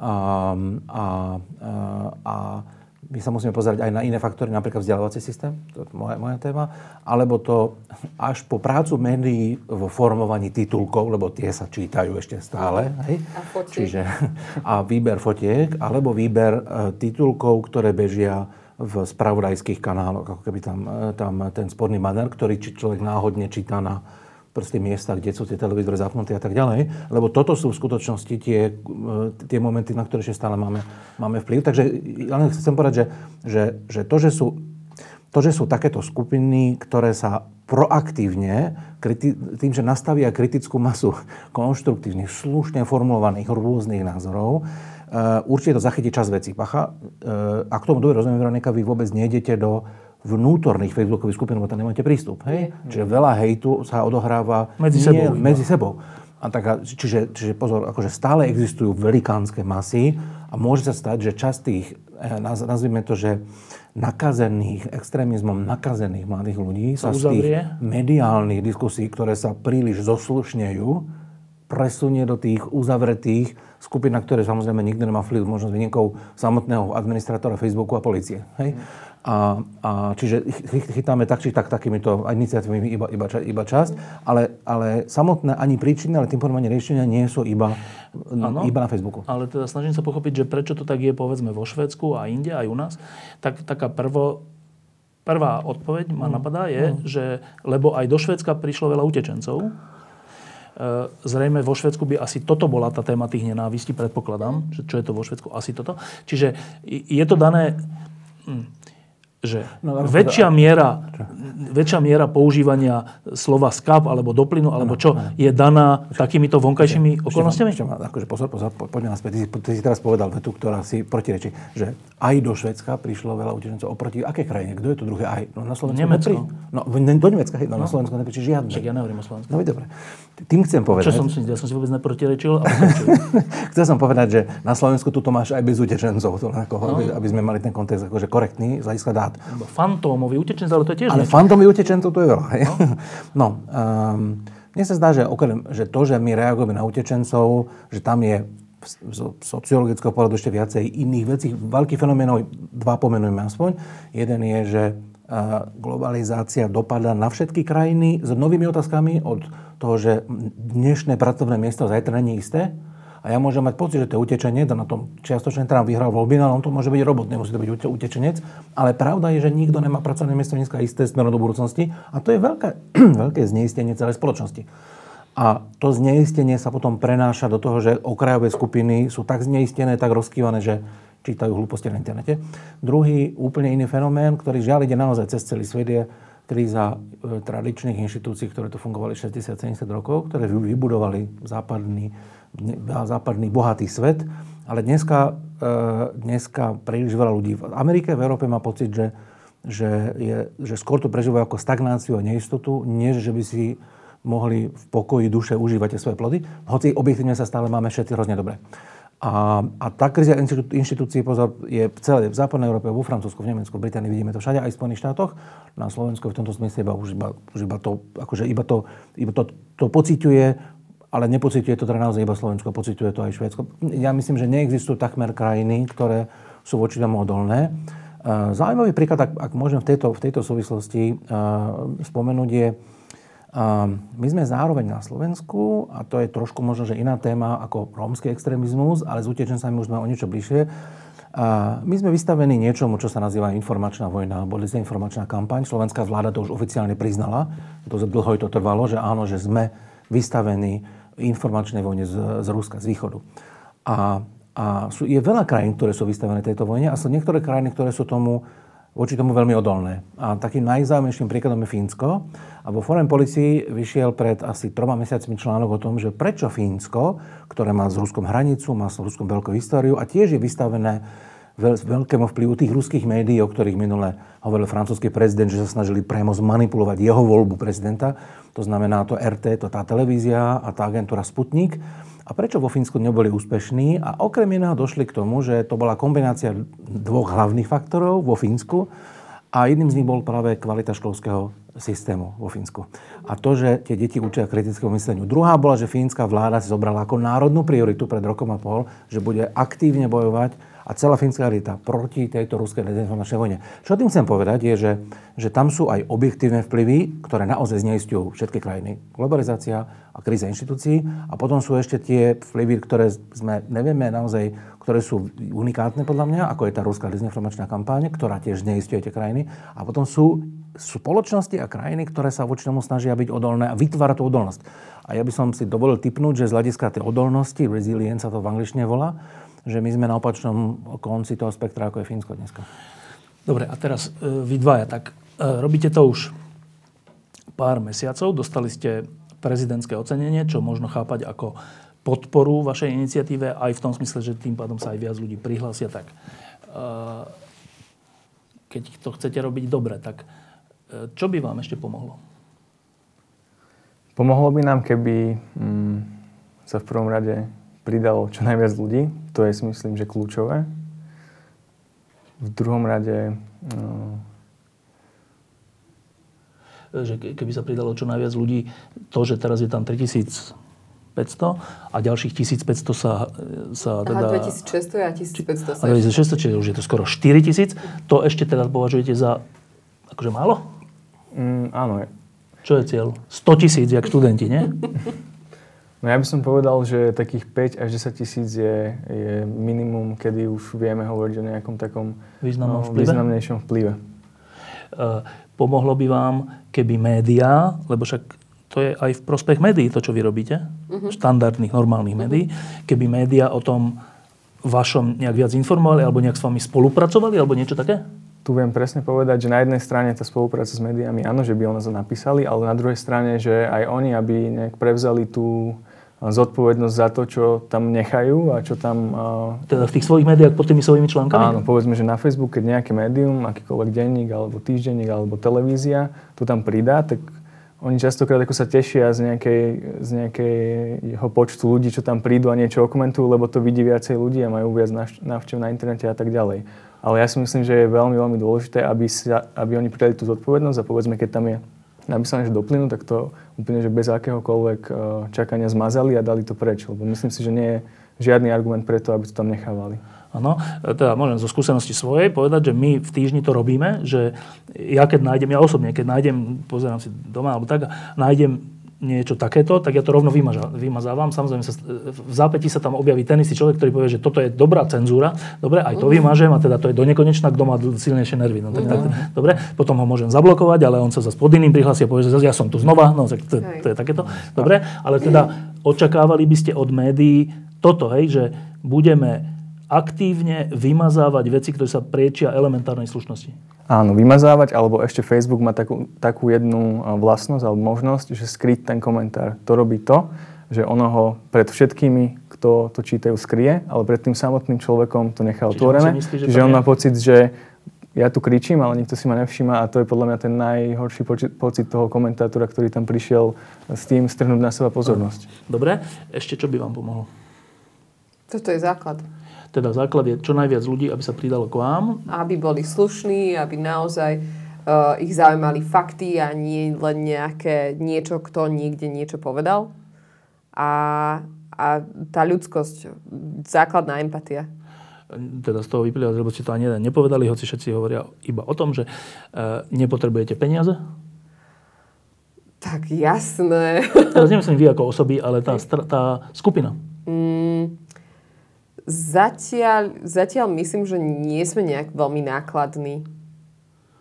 A, a, a, a my sa musíme pozerať aj na iné faktory, napríklad vzdelávací systém, to je moja, moja téma, alebo to až po prácu médií vo formovaní titulkov, lebo tie sa čítajú ešte stále. Hej? A fotiek. Čiže, a výber fotiek, alebo výber e, titulkov, ktoré bežia v spravodajských kanáloch, ako keby tam, e, tam ten sporný banner, ktorý či človek náhodne číta na proste miesta, kde sú tie televízory zapnuté a tak ďalej. Lebo toto sú v skutočnosti tie, e, tie momenty, na ktoré ešte stále máme, máme vplyv. Takže ja len chcem povedať, že, že, že to, že sú to, že sú takéto skupiny, ktoré sa proaktívne, kriti- tým, že nastavia kritickú masu *laughs* konštruktívnych, slušne formulovaných rôznych názorov, určite to zachytí čas vecí. Pacha, uh, ak tomu dobre rozumiem, Veronika, vy vôbec nejdete do vnútorných facebookových skupín, lebo tam nemáte prístup. Hej? Čiže veľa hejtu sa odohráva Medzi nie, sebou medzi sebou. A tak, čiže, čiže pozor, akože stále existujú velikánske masy a môže sa stať, že časť tých, eh, nazvime to, že nakazených, extrémizmom nakazených mladých ľudí sa z tých mediálnych diskusí, ktoré sa príliš zoslušnejú, presunie do tých uzavretých skupín, na ktoré samozrejme nikto nemá vplyv, možno s výnimkou samotného administrátora Facebooku a policie. Hej? A, a čiže chytáme tak či tak takýmito iniciatívami iba, iba, iba časť, ale, ale samotné ani príčiny, ale tým podľa riešenia nie sú iba, ano, iba na Facebooku. Ale teda snažím sa pochopiť, že prečo to tak je povedzme vo Švedsku a inde, aj u nás. Tak, taká prvo, prvá odpoveď ma mm. napadá je, mm. že lebo aj do Švedska prišlo veľa utečencov, Zrejme vo Švedsku by asi toto bola tá téma tých nenávistí, predpokladám, že čo je to vo Švedsku, asi toto. Čiže je to dané... Hm, že no, väčšia, miera, väčšia miera používania slova skap alebo doplinu alebo čo no, no. je daná takýmito vonkajšími okolnostiami? Akože pozor, pozor, poďme naspäť. Ty, ty si teraz povedal vetu, ktorá si protirečí, že aj do Švedska prišlo veľa utečencov. Oproti aké krajine? Kto je to druhé aj? No na Slovensku Nemecko. No, do Nemecka, no, no. na Slovensku nepričí žiadne. Však ja nehovorím o Slovensku. No dobre. Tým chcem povedať. Čo som si, ja som si vôbec neprotirečil. *laughs* Chcel som povedať, že na Slovensku tu to máš aj bez utečencov, to, ako, no. aby, aby, sme mali ten kontext akože korektný z hľadiska dát. Fantómový utečenec, ale to je tiež Ale fantómový utečencov to je veľa. No, *laughs* no um, mne sa zdá, že, okrem, že to, že my reagujeme na utečencov, že tam je z sociologického pohľadu ešte viacej iných vecí. Veľkých fenoménov, dva pomenujeme aspoň. Jeden je, že globalizácia dopadá na všetky krajiny s novými otázkami od toho, že dnešné pracovné miesto zajtra není isté. A ja môžem mať pocit, že to je utečenec a na tom čiastočne Trump vyhral voľby, ale on to môže byť robot, nemusí to byť utečenec. Ale pravda je, že nikto nemá pracovné miesto dneska isté smerom do budúcnosti a to je veľké, *clears throat* veľké zneistenie celej spoločnosti. A to zneistenie sa potom prenáša do toho, že okrajové skupiny sú tak zneistené, tak rozkývané, že čítajú hlúposti na internete. Druhý úplne iný fenomén, ktorý žiaľ ide naozaj cez celý svet, je kríza e, tradičných inštitúcií, ktoré tu fungovali 60-70 rokov, ktoré vybudovali západný, západný bohatý svet. Ale dneska, e, dneska príliš veľa ľudí v Amerike, v Európe má pocit, že, že, je, že skôr to prežívajú ako stagnáciu a neistotu, než že by si mohli v pokoji duše užívať svoje plody. Hoci objektívne sa stále máme všetci hrozne dobre. A, a tá kríza inštitúcií, pozor, je v celej v západnej Európe, vo Francúzsku, v Nemecku, v Británii, vidíme to všade, aj v Spojených štátoch. Na Slovensku v tomto smysle iba, už iba, už iba to, akože iba to, iba to, to pociťuje, ale nepociťuje to teda naozaj iba Slovensko, pociťuje to aj Švédsko. Ja myslím, že neexistujú takmer krajiny, ktoré sú voči tomu odolné. Zaujímavý príklad, ak, ak môžem v tejto, v tejto súvislosti spomenúť, je my sme zároveň na Slovensku, a to je trošku možno, že iná téma ako rómsky extrémizmus, ale s utečencami už sme o niečo bližšie. My sme vystavení niečomu, čo sa nazýva informačná vojna alebo dezinformačná kampaň. Slovenská vláda to už oficiálne priznala. To dlho to trvalo, že áno, že sme vystavení informačnej vojne z, z Ruska, z východu. A, a sú, je veľa krajín, ktoré sú vystavené tejto vojne a sú niektoré krajiny, ktoré sú tomu voči tomu veľmi odolné. A takým najzaujímavejším príkladom je Fínsko. A vo Foreign Policy vyšiel pred asi troma mesiacmi článok o tom, že prečo Fínsko, ktoré má s Ruskom hranicu, má s Ruskom veľkú históriu a tiež je vystavené veľkému vplyvu tých ruských médií, o ktorých minule hovoril francúzsky prezident, že sa snažili priamo zmanipulovať jeho voľbu prezidenta. To znamená to RT, to tá televízia a tá agentúra Sputnik. A prečo vo Fínsku neboli úspešní? A okrem iného došli k tomu, že to bola kombinácia dvoch hlavných faktorov vo Fínsku a jedným z nich bol práve kvalita školského systému vo Fínsku. A to, že tie deti učia kritickému mysleniu. Druhá bola, že fínska vláda si zobrala ako národnú prioritu pred rokom a pol, že bude aktívne bojovať a celá fínska elita proti tejto ruskej dezinformačnej vojne. Čo tým chcem povedať je, že, že tam sú aj objektívne vplyvy, ktoré naozaj zneistujú všetky krajiny. Globalizácia a kríza inštitúcií a potom sú ešte tie vplyvy, ktoré sme nevieme naozaj, ktoré sú unikátne podľa mňa, ako je tá ruská dezinformačná kampáň, ktorá tiež zneistuje tie krajiny. A potom sú spoločnosti a krajiny, ktoré sa voči tomu snažia byť odolné a vytvára tú odolnosť. A ja by som si dovolil typnúť, že z hľadiska tej odolnosti, resilience sa to v angličtine volá, že my sme na opačnom konci toho spektra, ako je Fínsko dneska. Dobre, a teraz e, vy dvaja, tak e, robíte to už pár mesiacov, dostali ste prezidentské ocenenie, čo možno chápať ako podporu vašej iniciatíve, aj v tom smysle, že tým pádom sa aj viac ľudí prihlásia, tak e, keď to chcete robiť dobre, tak čo by vám ešte pomohlo? Pomohlo by nám, keby mm, sa v prvom rade pridalo čo najviac ľudí. To je si myslím, že kľúčové. V druhom rade no, že keby sa pridalo čo najviac ľudí, to, že teraz je tam 3500 a ďalších 1500 sa, sa teda... Aha, 2600 a 1500 sa... A 2600, čiže už je to skoro 4000. To ešte teraz považujete za akože málo? Mm, áno. Čo je cieľ? 100 tisíc, jak študenti, nie? *laughs* No ja by som povedal, že takých 5 až 10 tisíc je, je minimum, kedy už vieme hovoriť o nejakom takom Významnom no, vplyve? významnejšom vplyve. Uh, pomohlo by vám, keby médiá, lebo však to je aj v prospech médií, to, čo vy robíte, uh-huh. štandardných, normálnych uh-huh. médií, keby médiá o tom vašom nejak viac informovali, alebo nejak s vami spolupracovali, alebo niečo také? Tu viem presne povedať, že na jednej strane tá spolupráca s médiami, áno, že by ono to napísali, ale na druhej strane, že aj oni, aby nejak prevzali tú zodpovednosť za to, čo tam nechajú a čo tam... Teda v tých svojich médiách pod tými svojimi článkami? Áno, povedzme, že na Facebook, keď nejaké médium, akýkoľvek denník, alebo týždenník, alebo televízia, to tam pridá, tak oni častokrát ako sa tešia z, nejakej, z nejakého počtu ľudí, čo tam prídu a niečo okomentujú, lebo to vidí viacej ľudí a majú viac návštev na internete a tak ďalej. Ale ja si myslím, že je veľmi, veľmi dôležité, aby, sa, aby oni pridali tú zodpovednosť a povedzme, keď tam je napísané, že do plynu, tak to úplne, že bez akéhokoľvek eh, čakania zmazali a dali to preč. Lebo myslím si, že nie je žiadny argument preto, aby to tam nechávali. Áno, teda môžem zo skúsenosti svojej povedať, že my v týždni to robíme, že ja keď nájdem, ja osobne, keď nájdem, pozerám si doma alebo tak, nájdem niečo takéto, tak ja to rovno vymaža, vymazávam. Samozrejme, sa, v zápäti sa tam objaví ten istý človek, ktorý povie, že toto je dobrá cenzúra. Dobre, aj to uh-huh. vymažem a teda to je do nekonečna, kto má silnejšie nervy. No, tak, uh-huh. tak, dobre, potom ho môžem zablokovať, ale on sa zase pod iným prihlási a povie, že ja som tu znova. No, tak to, to je takéto. Dobre, ale teda *clears throat* očakávali by ste od médií toto, hej, že budeme aktívne vymazávať veci, ktoré sa priečia elementárnej slušnosti. Áno, vymazávať, alebo ešte Facebook má takú, takú jednu vlastnosť alebo možnosť, že skryť ten komentár. To robí to, že ono ho pred všetkými, kto to čítajú, skrie, ale pred tým samotným človekom to nechá otvorené. Čiže, Čiže on má pocit, že ja tu kričím, ale nikto si ma nevšíma a to je podľa mňa ten najhorší poči- pocit toho komentátora, ktorý tam prišiel s tým strhnúť na seba pozornosť. Dobre, ešte čo by vám pomohlo? Toto je základ. Teda základ je čo najviac ľudí, aby sa pridalo k vám. Aby boli slušní, aby naozaj uh, ich zaujímali fakty a nie len nejaké niečo, kto niekde niečo povedal. A, a tá ľudskosť, základná empatia. Teda z toho vyplýva, lebo ste to ani jeden nepovedali, hoci všetci hovoria iba o tom, že uh, nepotrebujete peniaze. Tak jasné. Teraz nemyslím vy ako osoby, ale tá, tá skupina. Mm, Zatiaľ, zatiaľ myslím, že nie sme nejak veľmi nákladní.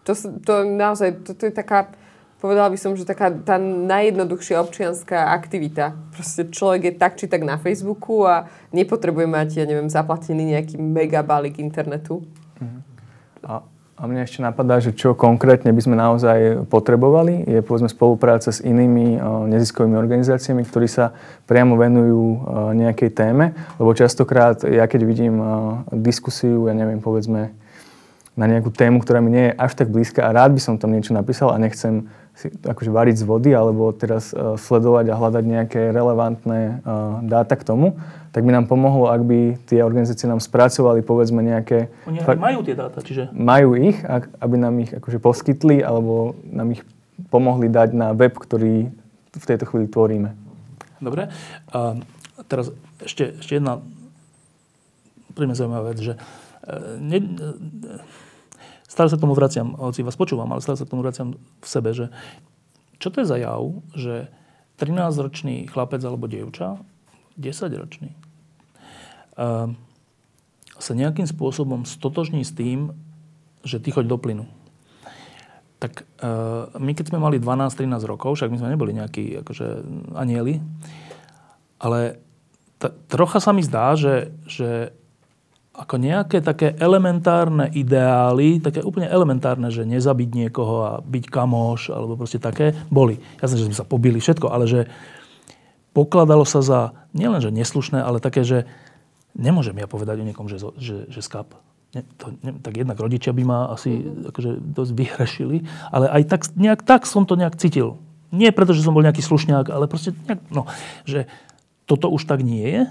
To, to naozaj, to, to je taká, povedala by som, že taká tá najjednoduchšia občianská aktivita. Proste človek je tak či tak na Facebooku a nepotrebuje mať, ja neviem, zaplatený nejaký megabalík internetu. A a mne ešte napadá, že čo konkrétne by sme naozaj potrebovali, je povedzme spolupráca s inými neziskovými organizáciami, ktorí sa priamo venujú nejakej téme, lebo častokrát ja keď vidím diskusiu, ja neviem, povedzme na nejakú tému, ktorá mi nie je až tak blízka a rád by som tam niečo napísal a nechcem si akože variť z vody alebo teraz sledovať a hľadať nejaké relevantné dáta k tomu, tak by nám pomohlo, ak by tie organizácie nám spracovali povedzme nejaké... Oni fakt, majú tie dáta, čiže... Majú ich, ak, aby nám ich akože poskytli alebo nám ich pomohli dať na web, ktorý v tejto chvíli tvoríme. Dobre. A teraz ešte, ešte jedna príjme zaujímavá vec, že e, ne, stále sa k tomu vraciam, hoci vás počúvam, ale stále sa k tomu vraciam v sebe, že čo to je za jav, že 13-ročný chlapec alebo dievča 10-ročný, sa nejakým spôsobom stotožní s tým, že ty choď do plynu. Tak my keď sme mali 12-13 rokov, však my sme neboli nejakí akože anieli, ale t- trocha sa mi zdá, že, že ako nejaké také elementárne ideály, také úplne elementárne, že nezabiť niekoho a byť kamoš, alebo proste také, boli. Jasné, že sme sa pobili, všetko, ale že, pokladalo sa za nielenže neslušné, ale také, že nemôžem ja povedať o niekom, že, že, že skap. Ne, to, ne, tak jednak rodičia by ma asi mm-hmm. akože dosť vyhrešili, ale aj tak, nejak tak som to nejak cítil. Nie preto, že som bol nejaký slušňák, ale proste nejak, no, že toto už tak nie je?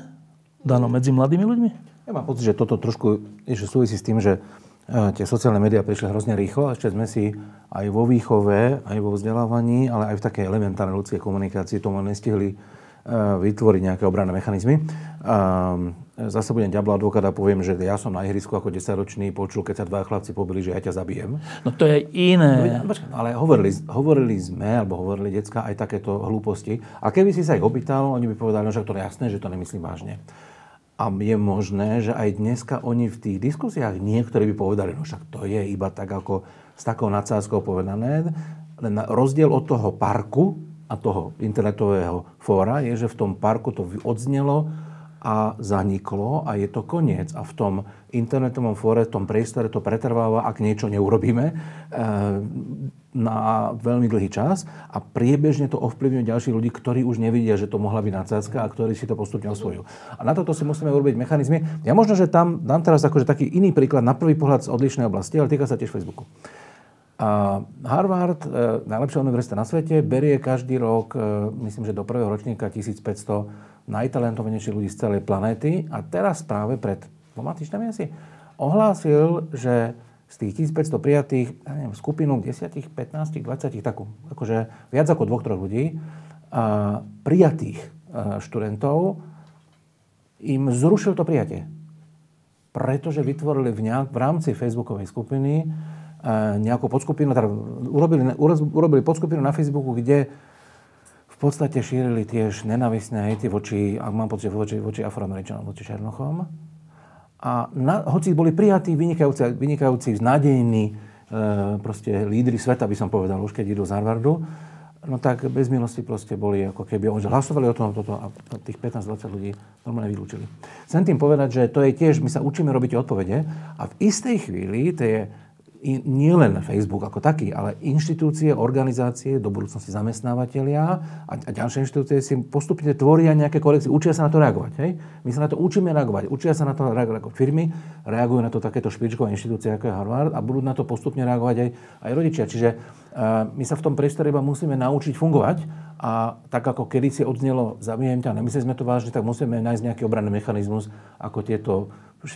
Dano medzi mladými ľuďmi? Ja mám pocit, že toto trošku ešte súvisí s tým, že e, tie sociálne médiá prišli hrozne rýchlo a ešte sme si aj vo výchove, aj vo vzdelávaní, ale aj v takej elementárnej ľudskej komunikácii tomu nestihli e, vytvoriť nejaké obranné mechanizmy. Zase budem ďabla advokát a poviem, že ja som na ihrisku ako 10-ročný počul, keď sa dva chlapci pobili, že ja ťa zabijem. No to je iné. No, ale hovorili, hovorili sme, alebo hovorili decka aj takéto hlúposti. A keby si sa ich opýtal, oni by povedali, no, že to je jasné, že to nemyslím vážne. A je možné, že aj dneska oni v tých diskusiách niektorí by povedali, no však to je iba tak ako s takou nadsázkou povedané, len rozdiel od toho parku a toho internetového fóra je, že v tom parku to odznelo a zaniklo a je to koniec. A v tom internetovom fóre, v tom priestore to pretrváva, ak niečo neurobíme e, na veľmi dlhý čas a priebežne to ovplyvňuje ďalších ľudí, ktorí už nevidia, že to mohla byť nadsázka a ktorí si to postupne osvojujú. A na toto si musíme urobiť mechanizmy. Ja možno, že tam dám teraz akože taký iný príklad na prvý pohľad z odlišnej oblasti, ale týka sa tiež Facebooku. A Harvard, e, najlepšia univerzita na svete, berie každý rok, e, myslím, že do prvého ročníka 1500 najtalentovanejších ľudí z celej planéty a teraz práve pred dvoma týždňami asi ohlásil, že z tých 1500 prijatých, ja neviem, skupinu 10, 15, 20, takú, akože viac ako dvoch, troch ľudí, a prijatých študentov, im zrušil to prijatie. Pretože vytvorili v, nejak, v rámci facebookovej skupiny nejakú podskupinu, teda urobili, urobili podskupinu na Facebooku, kde v podstate šírili tiež nenavisné hejty voči, ak mám pocit, voči, voči afroameričanom, voči Černochom. A na, hoci boli prijatí vynikajúci, vynikajúci nádejní e, lídry sveta, by som povedal, už keď idú z Harvardu, no tak bez milosti proste boli, ako keby oni hlasovali o tom, toto a tých 15-20 ľudí normálne vylúčili. Chcem tým povedať, že to je tiež, my sa učíme robiť odpovede a v istej chvíli tie nie len Facebook ako taký, ale inštitúcie, organizácie, do budúcnosti zamestnávateľia a, a ďalšie inštitúcie si postupne tvoria nejaké korekcie, učia sa na to reagovať. Hej? My sa na to učíme reagovať, učia sa na to reagovať firmy, reagujú na to takéto špičkové inštitúcie ako je Harvard a budú na to postupne reagovať aj, aj rodičia. Čiže uh, my sa v tom priestore iba musíme naučiť fungovať a tak ako kedy si odznelo, zabijem ťa, nemysleli sme to vážne, tak musíme nájsť nejaký obranný mechanizmus, ako tieto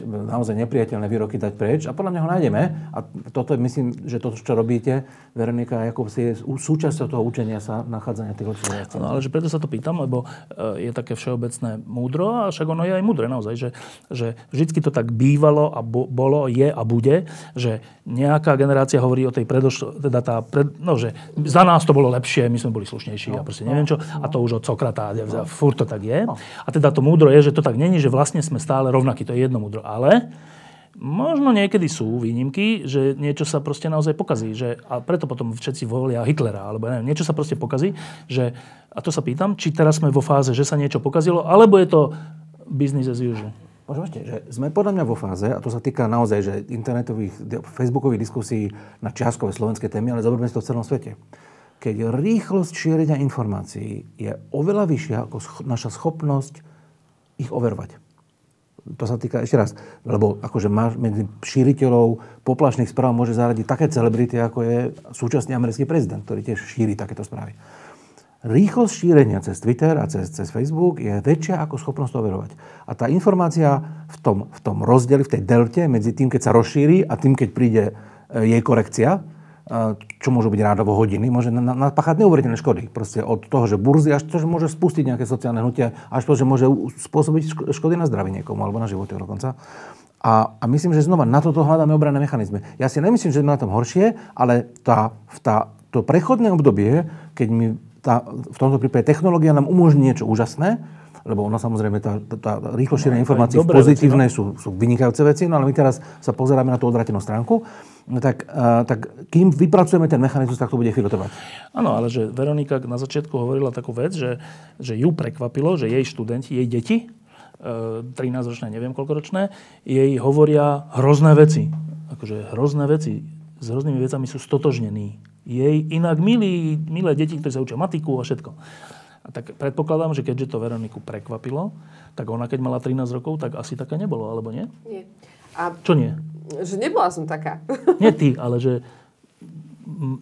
naozaj nepriateľné výroky dať preč a podľa mňa ho nájdeme. A toto myslím, že to, čo robíte, Veronika si je súčasťou toho učenia sa nachádzania tých lepších No ale že preto sa to pýtam, lebo e, je také všeobecné múdro a však ono je aj múdre naozaj, že, že vždycky to tak bývalo a bo, bolo, je a bude, že nejaká generácia hovorí o tej predošlo, teda tá, pred, no že za nás to bolo lepšie, my sme boli slušnejší no, a proste neviem čo, a to už od Sokrata, no. furt to tak je. No. A teda to múdro je, že to tak není, že vlastne sme stále rovnakí, to je jedno múdro. Ale možno niekedy sú výnimky, že niečo sa proste naozaj pokazí. Že, a preto potom všetci volia Hitlera, alebo neviem, niečo sa proste pokazí. Že, a to sa pýtam, či teraz sme vo fáze, že sa niečo pokazilo, alebo je to business as usual. Môžete, že sme podľa mňa vo fáze, a to sa týka naozaj že internetových, facebookových diskusí na čiastkové slovenské témy, ale zoberme si to v celom svete. Keď rýchlosť šírenia informácií je oveľa vyššia ako naša schopnosť ich overovať to sa týka ešte raz, lebo akože máš medzi šíriteľov poplašných správ môže zaradiť také celebrity, ako je súčasný americký prezident, ktorý tiež šíri takéto správy. Rýchlosť šírenia cez Twitter a cez, cez Facebook je väčšia ako schopnosť overovať. A tá informácia v tom, v tom rozdieli, v tej delte medzi tým, keď sa rozšíri a tým, keď príde e, jej korekcia, čo môžu byť rádovo hodiny, môže napáchať neuveriteľné škody. Proste od toho, že burzy, až to, že môže spustiť nejaké sociálne hnutia, až to, že môže spôsobiť škody na zdraví niekomu alebo na živote dokonca. A, a myslím, že znova na toto hľadáme obranné mechanizmy. Ja si nemyslím, že sme na tom horšie, ale tá, tá, to prechodné obdobie, keď mi tá, v tomto prípade technológia nám umožní niečo úžasné, lebo ono samozrejme, tá, tá, rýchlo šírenie no, informácií pozitívnej veci, no? sú, sú vynikajúce veci, no ale my teraz sa pozeráme na tú odvratenú stránku, no tak, uh, tak kým vypracujeme ten mechanizmus, tak to bude trvať. Áno, ale že Veronika na začiatku hovorila takú vec, že, že ju prekvapilo, že jej študenti, jej deti, 13-ročné, neviem koľkoročné, jej hovoria hrozné veci. Akože hrozné veci. S hroznými vecami sú stotožnení. Jej inak milí, milé deti, ktorí sa učia matiku a všetko. A tak predpokladám, že keďže to Veroniku prekvapilo, tak ona keď mala 13 rokov, tak asi také nebolo, alebo nie? Nie. A Čo nie? Že nebola som taká. *laughs* Nie ty, ale že,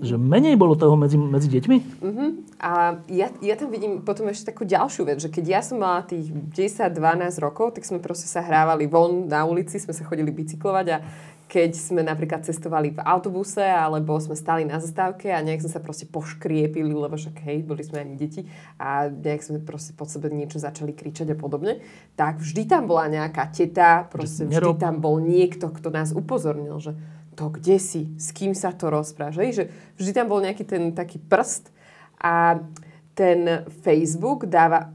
že menej bolo toho medzi, medzi deťmi? Mm-hmm. A ja, ja tam vidím potom ešte takú ďalšiu vec, že keď ja som mala tých 10-12 rokov, tak sme proste sa hrávali von na ulici, sme sa chodili bicyklovať a keď sme napríklad cestovali v autobuse alebo sme stali na zastávke a nejak sme sa proste poškriepili, lebo však hej, boli sme ani deti a nejak sme proste pod sebe niečo začali kričať a podobne, tak vždy tam bola nejaká teta, proste vždy tam bol niekto, kto nás upozornil, že to kde si, s kým sa to rozprávaš, že vždy tam bol nejaký ten taký prst a ten Facebook dáva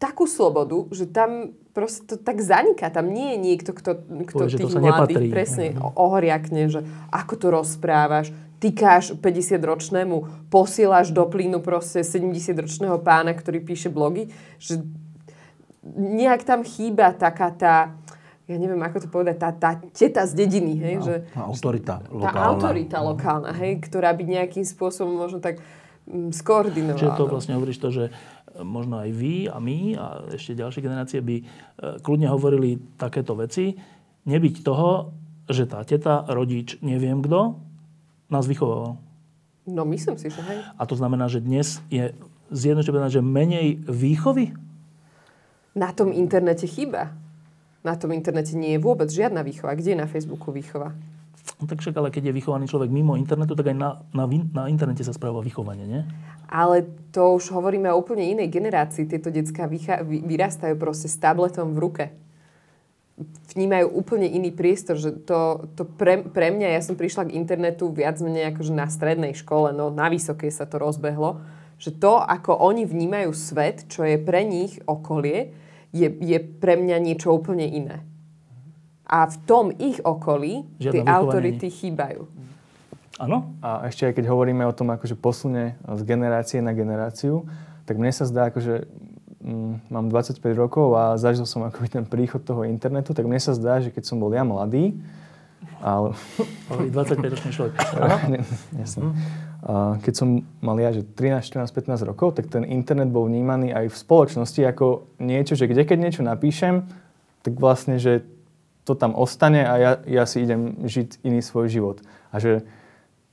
takú slobodu, že tam proste to tak zaniká. Tam nie je niekto, kto, kto Povie, tých mladých presne mm. ohoriakne, že ako to rozprávaš, tykáš 50-ročnému, posielaš do plynu proste 70-ročného pána, ktorý píše blogy, že nejak tam chýba taká tá ja neviem, ako to povedať, tá, tá teta z dediny, hej, no, že... Tá autorita lokálna. Tá autorita lokálna, hej, ktorá by nejakým spôsobom možno tak Mm, skoordinované. Čiže to vlastne hovoríš to, že možno aj vy a my a ešte ďalšie generácie by e, kľudne hovorili takéto veci. Nebyť toho, že tá teta, rodič, neviem kto, nás vychoval. No myslím si, že hej. A to znamená, že dnes je zjednodušene že menej výchovy? Na tom internete chýba. Na tom internete nie je vôbec žiadna výchova. Kde je na Facebooku výchova? No tak však, ale keď je vychovaný človek mimo internetu, tak aj na, na, na internete sa správa vychovanie, nie? Ale to už hovoríme o úplne inej generácii. Tieto detská vyrastajú proste s tabletom v ruke. Vnímajú úplne iný priestor. Že to, to pre, pre mňa, ja som prišla k internetu viac menej akože na strednej škole, no na vysokej sa to rozbehlo, že to, ako oni vnímajú svet, čo je pre nich okolie, je, je pre mňa niečo úplne iné. A v tom ich okolí Žiadne tie autority chýbajú. Áno. A ešte aj keď hovoríme o tom akože posune z generácie na generáciu, tak mne sa zdá, akože mm, mám 25 rokov a zažil som akoby ten príchod toho internetu, tak mne sa zdá, že keď som bol ja mladý, ale... *laughs* 25-ročný človek. Jasne. A keď som mal ja, že 13, 14, 15 rokov, tak ten internet bol vnímaný aj v spoločnosti ako niečo, že kde keď niečo napíšem, tak vlastne, že to tam ostane a ja, ja si idem žiť iný svoj život. A že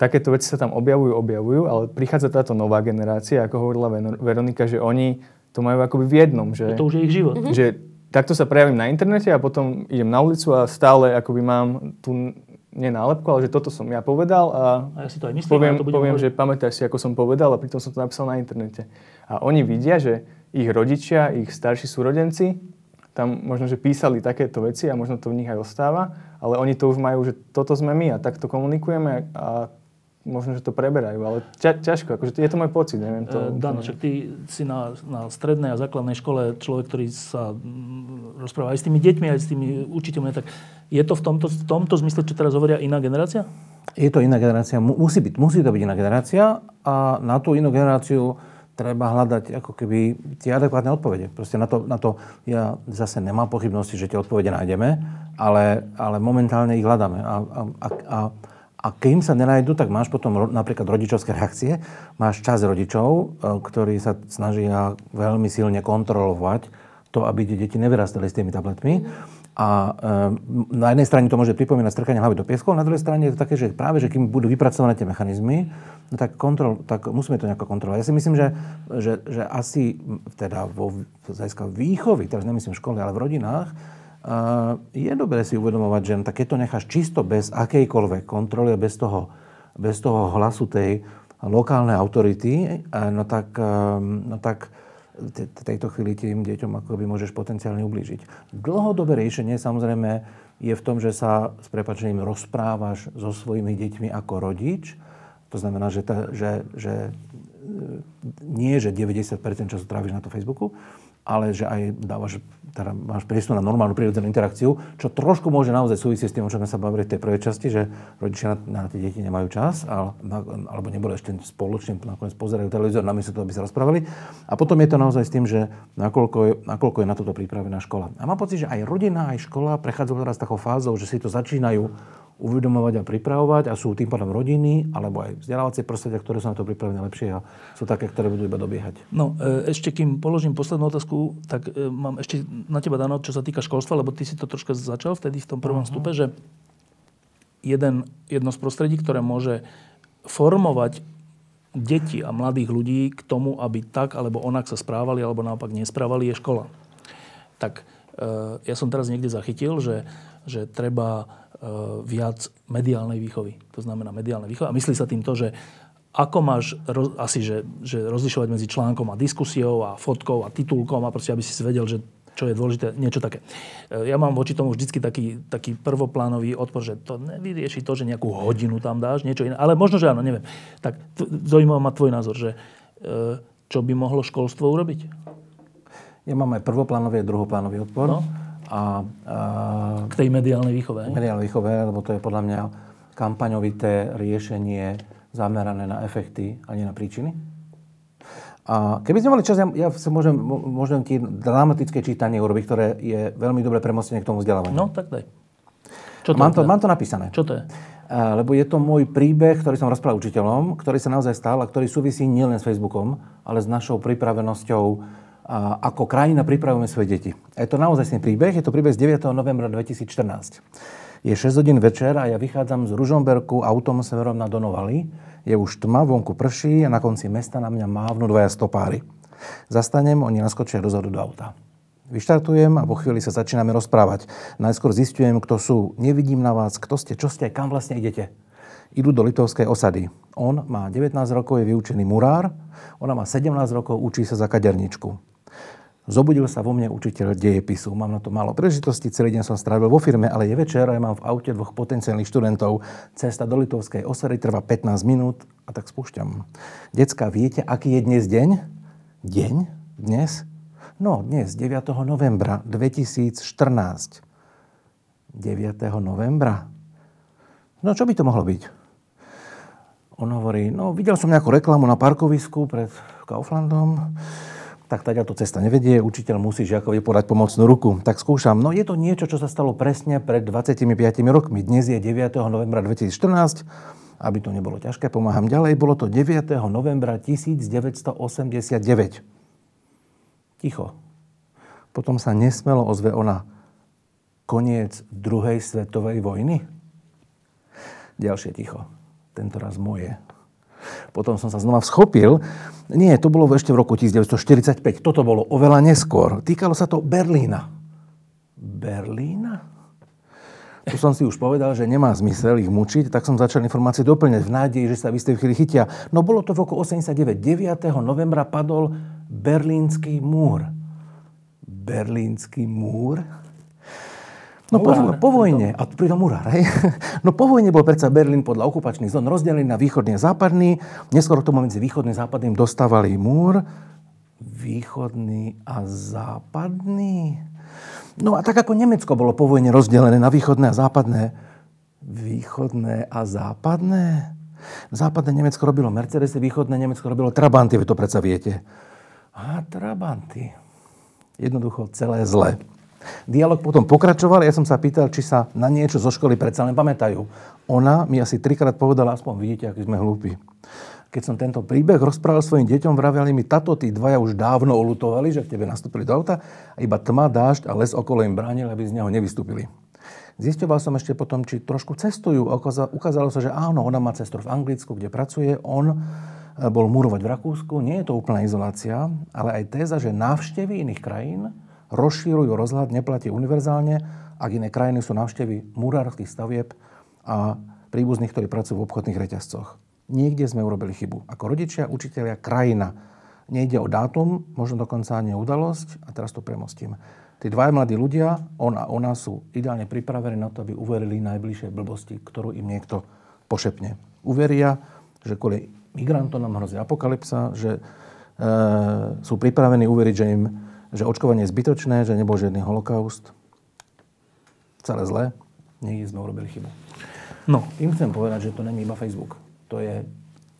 takéto veci sa tam objavujú, objavujú, ale prichádza táto nová generácia, ako hovorila Veronika, že oni to majú akoby v jednom. Že, to už je ich život. Mm-hmm. Že takto sa prejavím na internete a potom idem na ulicu a stále akoby mám tú nie nálepku, ale že toto som ja povedal a, a ja si to aj myslím, poviem, to poviem že pamätáš si, ako som povedal a pritom som to napísal na internete. A oni vidia, že ich rodičia, ich starší súrodenci tam možno, že písali takéto veci a možno to v nich aj ostáva, ale oni to už majú, že toto sme my a takto komunikujeme a možno, že to preberajú, ale ťa, ťažko, akože je to môj pocit, neviem to. E, Dano, však ty si na, na strednej a základnej škole človek, ktorý sa rozpráva aj s tými deťmi, aj s tými učiteľmi, tak je to v tomto, v tomto zmysle, čo teraz hovoria, iná generácia? Je to iná generácia, musí, byť, musí to byť iná generácia a na tú inú generáciu treba hľadať ako keby tie adekvátne odpovede. Proste na to, na to ja zase nemám pochybnosti, že tie odpovede nájdeme, ale, ale momentálne ich hľadáme. A, a, a, a, a kým sa nenajdu, tak máš potom napríklad rodičovské reakcie, máš čas rodičov, e, ktorí sa snažia veľmi silne kontrolovať to, aby deti nevyrastali s tými tabletmi. A e, na jednej strane to môže pripomínať strkanie hlavy do pieskov, na druhej strane je to také, že práve, že kým budú vypracované tie mechanizmy, no tak, kontrol, tak musíme to nejako kontrolovať. Ja si myslím, že, že, že asi teda vo zajska výchovy, teraz nemyslím v škole, ale v rodinách, je dobré si uvedomovať, že tak keď to necháš čisto bez akejkoľvek kontroly bez toho, bez toho hlasu tej lokálnej autority, no tak, no tak v tejto chvíli tým deťom akoby môžeš potenciálne ublížiť. Dlhodobé riešenie samozrejme je v tom, že sa s prepačením rozprávaš so svojimi deťmi ako rodič. To znamená, že, ta, že, že nie, že 90% času tráviš na to Facebooku, ale že aj dávaš, teda máš priestor na normálnu prírodzenú interakciu, čo trošku môže naozaj súvisieť s tým, o čom sme sa bavili v tej prvej časti, že rodičia na, na tie deti nemajú čas, ale, alebo neboli ešte spoločne, nakoniec pozerajú televízor, namiesto toho, aby sa rozprávali. A potom je to naozaj s tým, že nakoľko je, nakoľko je na toto pripravená škola. A mám pocit, že aj rodina, aj škola prechádzajú teraz takou fázou, že si to začínajú uvedomovať a pripravovať a sú tým pádom rodiny alebo aj vzdelávacie prostredia, ktoré sú na to pripravené lepšie a sú také, ktoré budú iba dobiehať. No, e, ešte kým položím poslednú otázku, tak e, mám ešte na teba, Dano, čo sa týka školstva, lebo ty si to troška začal vtedy v tom prvom uh-huh. stupe, že jeden, jedno z prostredí, ktoré môže formovať detí a mladých ľudí k tomu, aby tak alebo onak sa správali alebo naopak nesprávali, je škola. Tak e, ja som teraz niekde zachytil, že, že treba viac mediálnej výchovy. To znamená mediálnej výchovy. A myslí sa tým to, že ako máš roz, asi, že, že rozlišovať medzi článkom a diskusiou a fotkou a titulkom a proste, aby si vedel, že čo je dôležité, niečo také. E, ja mám voči tomu vždycky taký, taký prvoplánový odpor, že to nevyrieši to, že nejakú hodinu tam dáš, niečo iné. Ale možno, že áno, neviem. Tak zaujímavý ma tvoj názor, že e, čo by mohlo školstvo urobiť? Ja mám aj prvoplánový a druhoplánový odpor. No. A, a, K tej mediálnej výchove. Mediálnej výchove, lebo to je podľa mňa kampaňovité riešenie zamerané na efekty a nie na príčiny. A keby sme mali čas, ja, ja sa môžem, môžem ti dramatické čítanie urobiť, ktoré je veľmi dobré premostenie k tomu vzdelávaniu. No, tak daj. Čo to mám, to, mám to napísané. Čo to je? Lebo je to môj príbeh, ktorý som rozprával učiteľom, ktorý sa naozaj stal a ktorý súvisí nielen s Facebookom, ale s našou pripravenosťou, ako krajina pripravujeme svoje deti. Je to naozaj príbeh, je to príbeh z 9. novembra 2014. Je 6 hodín večer a ja vychádzam z Ružomberku autom smerom na Donovali je už tma, vonku prší a na konci mesta na mňa mávnu dvaja stopári. Zastanem, oni naskočia dozadu do auta. Vyštartujem a po chvíli sa začíname rozprávať. Najskôr zistujem, kto sú. Nevidím na vás, kto ste, čo ste, kam vlastne idete. Idú do litovskej osady. On má 19 rokov, je vyučený murár. Ona má 17 rokov, učí sa za kaderničku. Zobudil sa vo mne učiteľ dejepisu. Mám na to málo príležitosti, celý deň som strávil vo firme, ale je večer a ja mám v aute dvoch potenciálnych študentov. Cesta do Litovskej osady trvá 15 minút a tak spúšťam. Decka, viete, aký je dnes deň? Deň? Dnes? No, dnes, 9. novembra 2014. 9. novembra? No, čo by to mohlo byť? On hovorí, no, videl som nejakú reklamu na parkovisku pred Kauflandom tak taďa to cesta nevedie, učiteľ musí žiakovi podať pomocnú ruku. Tak skúšam. No je to niečo, čo sa stalo presne pred 25 rokmi. Dnes je 9. novembra 2014. Aby to nebolo ťažké, pomáham ďalej. Bolo to 9. novembra 1989. Ticho. Potom sa nesmelo ozve ona. Koniec druhej svetovej vojny? Ďalšie ticho. Tento raz moje. Potom som sa znova vschopil. Nie, to bolo ešte v roku 1945. Toto bolo oveľa neskôr. Týkalo sa to Berlína. Berlína? Tu som si už povedal, že nemá zmysel ich mučiť, tak som začal informácie doplňať v nádeji, že sa v istej chvíli chytia. No bolo to v roku 89. 9. novembra padol Berlínsky múr. Berlínsky múr? No po, po vojne, a pritom murár, hej? *laughs* No po vojne bol predsa Berlín podľa okupačných zón rozdelený na východný a západný. Neskôr k tomu medzi východným a západným dostávali múr. Východný a západný? No a tak ako Nemecko bolo po vojne rozdelené na východné a západné. Východné a západné? Západné Nemecko robilo Mercedes, východné Nemecko robilo Trabanty, vy to predsa viete. A Trabanty. Jednoducho celé zle. Dialóg potom pokračoval, ja som sa pýtal, či sa na niečo zo školy predsa len pamätajú. Ona mi asi trikrát povedala, aspoň vidíte, aký sme hlúpi. Keď som tento príbeh rozprával svojim deťom, vraveli mi, tato, tí dvaja už dávno olutovali, že k tebe nastúpili do auta a iba tma, dážď a les okolo im bránil, aby z neho nevystúpili. Zistoval som ešte potom, či trošku cestujú. Ukázalo sa, že áno, ona má cestu v Anglicku, kde pracuje. On eh, bol murovať v Rakúsku. Nie je to úplná izolácia, ale aj téza, že návštevy iných krajín rozšírujú rozhľad, neplatí univerzálne, ak iné krajiny sú návštevy murárskych stavieb a príbuzných, ktorí pracujú v obchodných reťazcoch. Niekde sme urobili chybu. Ako rodičia, učiteľia, krajina. Nejde o dátum, možno dokonca ani udalosť. A teraz to premostím. Tí dvaja mladí ľudia, on a ona, sú ideálne pripravení na to, aby uverili najbližšej blbosti, ktorú im niekto pošepne. Uveria, že kvôli migrantom nám hrozí apokalypsa, že e, sú pripravení uveriť, že im že očkovanie je zbytočné, že nebol žiadny holokaust. Celé zlé. Niekde sme urobili chybu. No. Tým chcem povedať, že to není iba Facebook. To je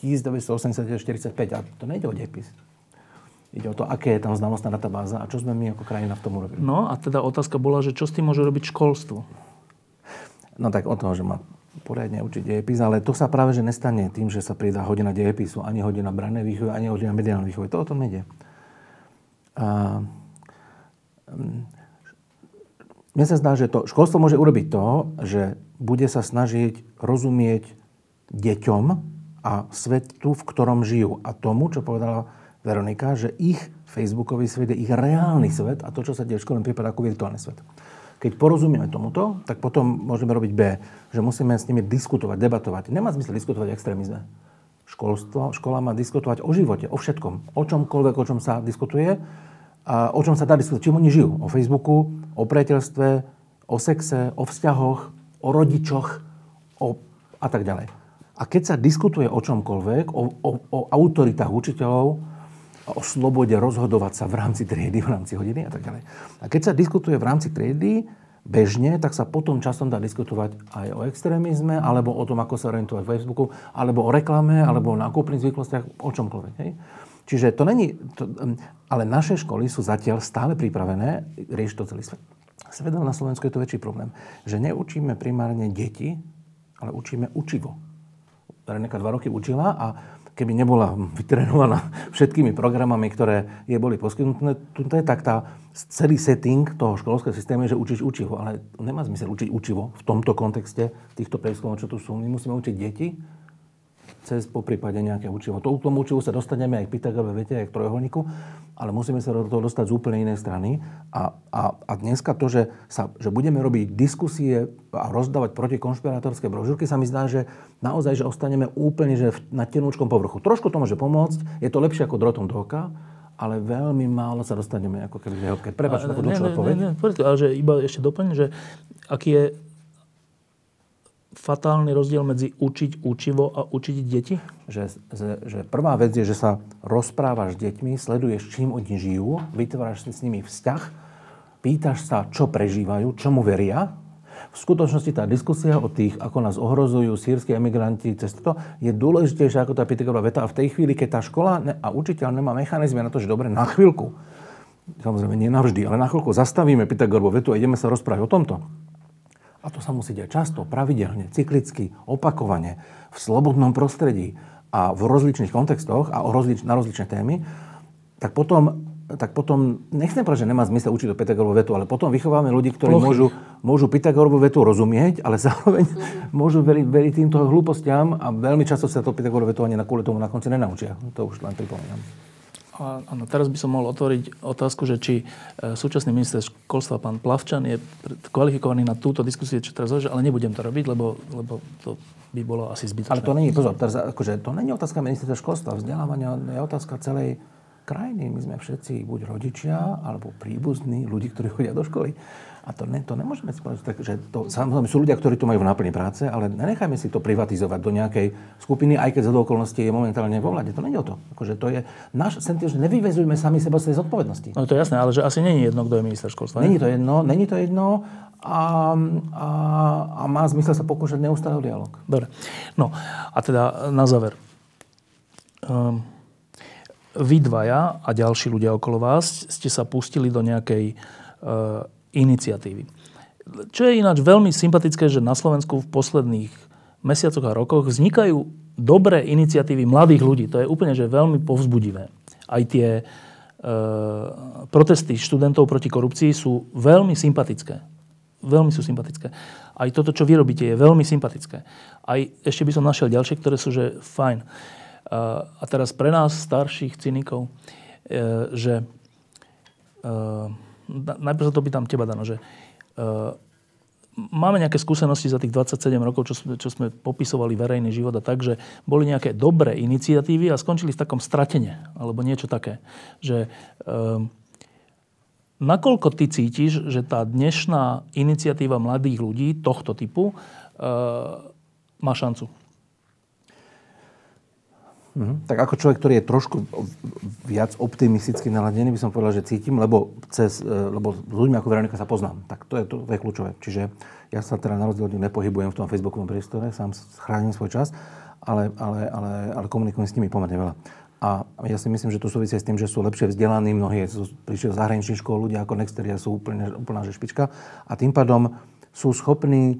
1945 a to nejde o depis. Ide o to, aké je tam znalostná databáza a čo sme my ako krajina v tom urobili. No a teda otázka bola, že čo s tým môže robiť školstvo? No tak o toho, že má poriadne učiť dejepis, ale to sa práve že nestane tým, že sa pridá hodina dejepisu, ani hodina branej výchovy, ani hodina mediálnej výchovy. To o tom nejde. A mne sa zdá, že to školstvo môže urobiť to, že bude sa snažiť rozumieť deťom a svetu, v ktorom žijú. A tomu, čo povedala Veronika, že ich Facebookový svet je ich reálny svet a to, čo sa deje v škole, prípada ako virtuálny svet. Keď porozumieme tomuto, tak potom môžeme robiť B, že musíme s nimi diskutovať, debatovať. Nemá zmysel diskutovať o extrémizme. Školstvo, škola má diskutovať o živote, o všetkom, o čomkoľvek, o čom sa diskutuje a o čom sa dá diskutovať. Čím oni žijú? O Facebooku, o priateľstve, o sexe, o vzťahoch, o rodičoch o, a tak ďalej. A keď sa diskutuje o čomkoľvek, o, o, o autoritách učiteľov, o slobode rozhodovať sa v rámci triedy, v rámci hodiny a tak ďalej. A keď sa diskutuje v rámci triedy bežne, tak sa potom časom dá diskutovať aj o extrémizme, alebo o tom, ako sa orientovať v Facebooku, alebo o reklame, alebo o nákupných zvyklostiach, o čomkoľvek. Hej? Čiže to není... To, ale naše školy sú zatiaľ stále pripravené riešiť to celý svet. Svedom na Slovensku je to väčší problém. Že neučíme primárne deti, ale učíme učivo. Reneka dva roky učila a keby nebola vytrenovaná *laughs* všetkými programami, ktoré jej boli poskytnuté, tak tá, celý setting toho školského systému že učíš učivo. Ale nemá zmysel učiť učivo v tomto kontexte, týchto prieskumoch, čo tu sú. My musíme učiť deti, cez po prípade nejaké učivo. To, tomu učivu sa dostaneme aj k Pythagorovej vete, aj k trojuholníku, ale musíme sa do toho dostať z úplne inej strany. A, a, a dneska to, že, sa, že budeme robiť diskusie a rozdávať protikonšpirátorské brožúrky, sa mi zdá, že naozaj, že ostaneme úplne že na tenúčkom povrchu. Trošku to môže pomôcť, je to lepšie ako drotom do oka, ale veľmi málo sa dostaneme ako keby v hĺbke. Prepač, takú dlhšiu odpoveď. Ale že iba ešte doplním, že aký je fatálny rozdiel medzi učiť učivo a učiť deti? Že, že, prvá vec je, že sa rozprávaš s deťmi, sleduješ, čím oni žijú, vytváraš si s nimi vzťah, pýtaš sa, čo prežívajú, čomu veria. V skutočnosti tá diskusia o tých, ako nás ohrozujú sírsky emigranti cez to, je dôležitejšia ako tá Pythagorová veta. A v tej chvíli, keď tá škola a učiteľ nemá mechanizmy na to, že dobre, na chvíľku, samozrejme nie navždy, ale na chvíľku zastavíme Pythagorovú vetu a ideme sa rozprávať o tomto a to sa musí diať často, pravidelne, cyklicky, opakovane, v slobodnom prostredí a v rozličných kontextoch a o rozlič, na rozličné témy, tak potom, tak potom nechcem povedať, že nemá zmysel učiť do Pythagorovú vetu, ale potom vychováme ľudí, ktorí môžu, môžu Pythagorovú vetu rozumieť, ale *laughs* zároveň môžu veriť, veriť týmto hlúpostiam a veľmi často sa to Pythagorovú vetu ani na kvôli tomu na konci nenaučia. To už len pripomínam. Áno, teraz by som mohol otvoriť otázku, že či e, súčasný minister školstva, pán Plavčan, je kvalifikovaný na túto diskusiu, čo teraz hovorí, ale nebudem to robiť, lebo, lebo to by bolo asi zbytočné. Ale to není, pozor, teraz, akože, to není otázka ministerstva školstva, vzdelávania, je otázka celej krajiny. My sme všetci buď rodičia, alebo príbuzní ľudí, ktorí chodia do školy. A to, ne, to nemôžeme si povedať, tak, že to, samozrejme sú ľudia, ktorí to majú v náplni práce, ale nenechajme si to privatizovať do nejakej skupiny, aj keď za okolnosti je momentálne vo vláde. To nie je o to. Akože to je náš sentiment, že nevyvezujme sami seba z tej zodpovednosti. No to je jasné, ale že asi není jedno, kto je minister školstva. Není to jedno, není to jedno a, a, a má zmysel sa pokúšať neustále dialog. Dobre. No a teda na záver. Um, vy dvaja a ďalší ľudia okolo vás ste sa pustili do nejakej uh, iniciatívy. Čo je ináč veľmi sympatické, že na Slovensku v posledných mesiacoch a rokoch vznikajú dobré iniciatívy mladých ľudí. To je úplne že veľmi povzbudivé. Aj tie e, protesty študentov proti korupcii sú veľmi sympatické. Veľmi sú sympatické. Aj toto, čo vy robíte, je veľmi sympatické. Aj ešte by som našiel ďalšie, ktoré sú že fajn. E, a teraz pre nás, starších cynikov, e, že e, najprv sa to pýtam teba, Dano, že uh, máme nejaké skúsenosti za tých 27 rokov, čo sme, čo sme popisovali verejný život a tak, že boli nejaké dobré iniciatívy a skončili v takom stratene, alebo niečo také. Že, uh, nakoľko ty cítiš, že tá dnešná iniciatíva mladých ľudí tohto typu uh, má šancu? Mm-hmm. Tak ako človek, ktorý je trošku viac optimisticky naladený, by som povedal, že cítim, lebo, cez, e, lebo s ľuďmi ako Veronika sa poznám. Tak to je, to, to je kľúčové. Čiže ja sa teda na rozdiel nepohybujem v tom Facebookovom priestore, sám chránim svoj čas, ale, ale, ale, ale komunikujem s nimi pomerne veľa. A ja si myslím, že to súvisí s tým, že sú lepšie vzdelaní, mnohí sú, prišli z zahraničných škôl, ľudia ako Nexteria sú úplne, úplná že špička a tým pádom sú schopní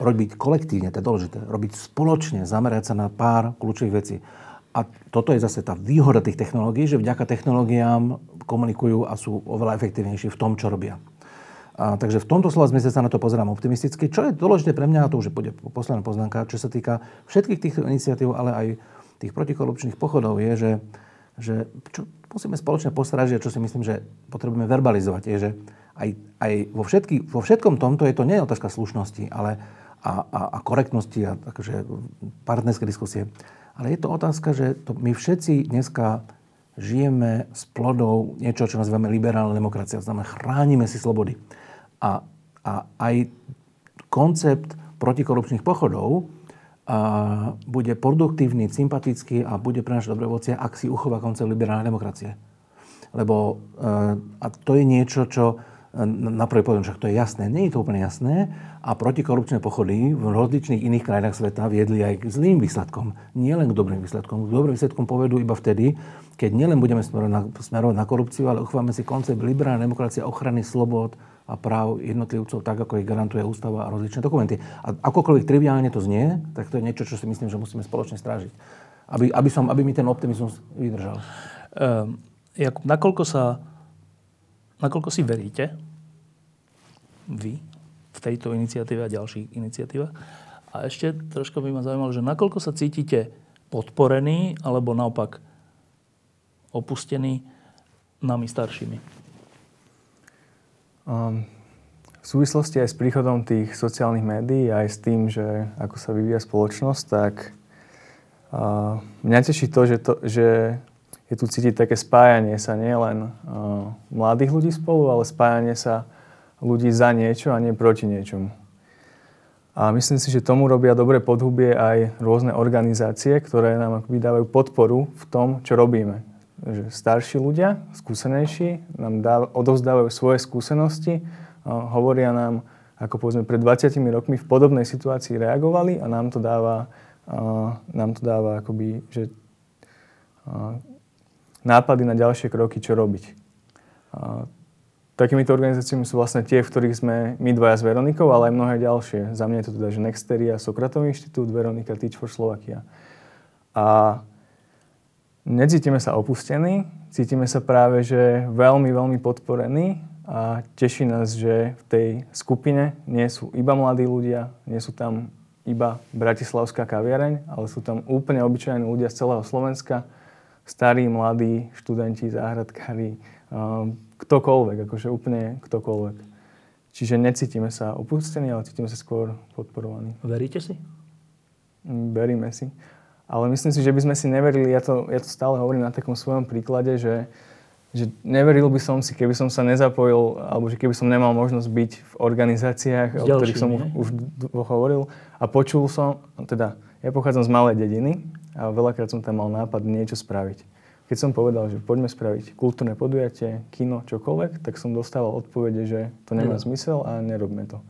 robiť kolektívne, to je dôležité, robiť spoločne, zamerať sa na pár kľúčových vecí. A toto je zase tá výhoda tých technológií, že vďaka technológiám komunikujú a sú oveľa efektívnejší v tom, čo robia. A, takže v tomto slova zmysle sa na to pozerám optimisticky. Čo je dôležité pre mňa, a to už je posledná poznámka, čo sa týka všetkých týchto iniciatív, ale aj tých protikorupčných pochodov, je, že, že čo musíme spoločne postarať, že čo si myslím, že potrebujeme verbalizovať, je, že aj, aj vo, všetky, vo všetkom tomto je to nie otázka slušnosti ale, a, a, a korektnosti a takže partnerské diskusie. Ale je to otázka, že to my všetci dneska žijeme s plodou niečo, čo nazývame liberálna demokracia. Znamená, chránime si slobody. A, a aj koncept protikorupčných pochodov a bude produktívny, sympatický a bude pre dobré ovocie, ak si uchová koncept liberálnej demokracie. Lebo e, a to je niečo, čo na prvý pohľad však to je jasné. Nie je to úplne jasné a protikorupčné pochody v rozličných iných krajinách sveta viedli aj k zlým výsledkom. Nie len k dobrým výsledkom. K dobrým výsledkom povedú iba vtedy, keď nielen budeme smerovať na, smerovať na korupciu, ale uchováme si koncept liberálnej demokracie, ochrany slobod a práv jednotlivcov, tak ako ich garantuje ústava a rozličné dokumenty. A akokoľvek triviálne to znie, tak to je niečo, čo si myslím, že musíme spoločne strážiť. Aby, aby, som, aby mi ten optimizmus vydržal. Um, Jakub, nakoľko sa, nakoľko si veríte, vy, v tejto iniciatíve a ďalších iniciatívach, a ešte trošku by ma zaujímalo, že nakoľko sa cítite podporení, alebo naopak opustení nami staršími? Um, v súvislosti aj s príchodom tých sociálnych médií, aj s tým, že ako sa vyvíja spoločnosť, tak uh, mňa teší to, že, to, že je tu cítiť také spájanie sa nielen uh, mladých ľudí spolu, ale spájanie sa ľudí za niečo a nie proti niečomu. A myslím si, že tomu robia dobre podhubie aj rôzne organizácie, ktoré nám akoby dávajú podporu v tom, čo robíme že starší ľudia, skúsenejší, nám dá, odovzdávajú svoje skúsenosti, hovoria nám, ako povedzme pred 20 rokmi v podobnej situácii reagovali a nám to dáva, nám to dáva akoby, že nápady na ďalšie kroky, čo robiť. Takýmito organizáciami sú vlastne tie, v ktorých sme my dvaja s Veronikou, ale aj mnohé ďalšie. Za mňa je to teda, že Nexteria, Sokratový inštitút, Veronika Teach for Slovakia. A necítime sa opustení, cítime sa práve, že veľmi, veľmi podporení a teší nás, že v tej skupine nie sú iba mladí ľudia, nie sú tam iba bratislavská kaviareň, ale sú tam úplne obyčajní ľudia z celého Slovenska, starí, mladí, študenti, záhradkári, um, ktokoľvek, akože úplne ktokoľvek. Čiže necítime sa opustení, ale cítime sa skôr podporovaní. Veríte si? Veríme si. Ale myslím si, že by sme si neverili, ja to, ja to stále hovorím na takom svojom príklade, že, že neveril by som si, keby som sa nezapojil, alebo že keby som nemal možnosť byť v organizáciách, o ktorých som nie? už hovoril. A počul som, teda ja pochádzam z malej dediny a veľakrát som tam mal nápad niečo spraviť. Keď som povedal, že poďme spraviť kultúrne podujatie, kino, čokoľvek, tak som dostával odpovede, že to nemá mm. zmysel a nerobme to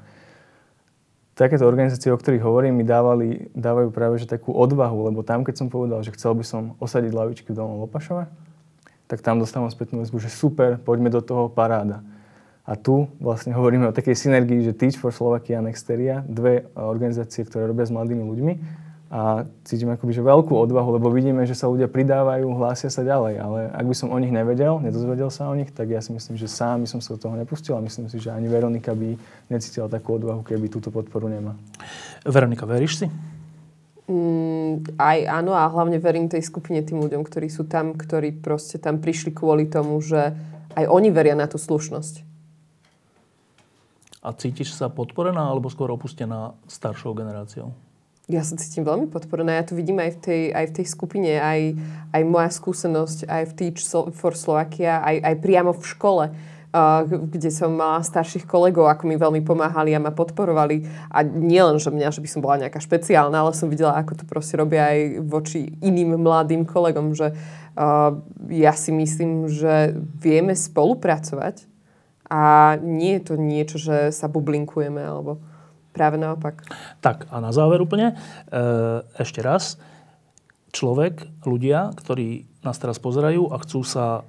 takéto organizácie, o ktorých hovorím, mi dávali, dávajú práve že takú odvahu, lebo tam, keď som povedal, že chcel by som osadiť lavičky v Dolnom Lopašove, tak tam dostávam spätnú väzbu, že super, poďme do toho paráda. A tu vlastne hovoríme o takej synergii, že Teach for Slovakia a Nexteria, dve organizácie, ktoré robia s mladými ľuďmi, a cítim akoby, že veľkú odvahu, lebo vidíme, že sa ľudia pridávajú, hlásia sa ďalej. Ale ak by som o nich nevedel, nedozvedel sa o nich, tak ja si myslím, že sám by som sa do toho nepustil a myslím si, že ani Veronika by necítila takú odvahu, keby túto podporu nemá. Veronika, veríš si? Mm, aj áno a hlavne verím tej skupine tým ľuďom, ktorí sú tam, ktorí proste tam prišli kvôli tomu, že aj oni veria na tú slušnosť. A cítiš sa podporená alebo skôr opustená staršou generáciou? Ja sa cítim veľmi podporená. Ja to vidím aj v tej, aj v tej skupine, aj, aj moja skúsenosť, aj v Teach for Slovakia, aj, aj priamo v škole, uh, kde som mala starších kolegov, ako mi veľmi pomáhali a ma podporovali. A nielen, že mňa, že by som bola nejaká špeciálna, ale som videla, ako to proste robia aj voči iným mladým kolegom, že uh, ja si myslím, že vieme spolupracovať a nie je to niečo, že sa bublinkujeme alebo Práve naopak. Tak a na záver úplne, e, ešte raz, človek, ľudia, ktorí nás teraz pozerajú a chcú sa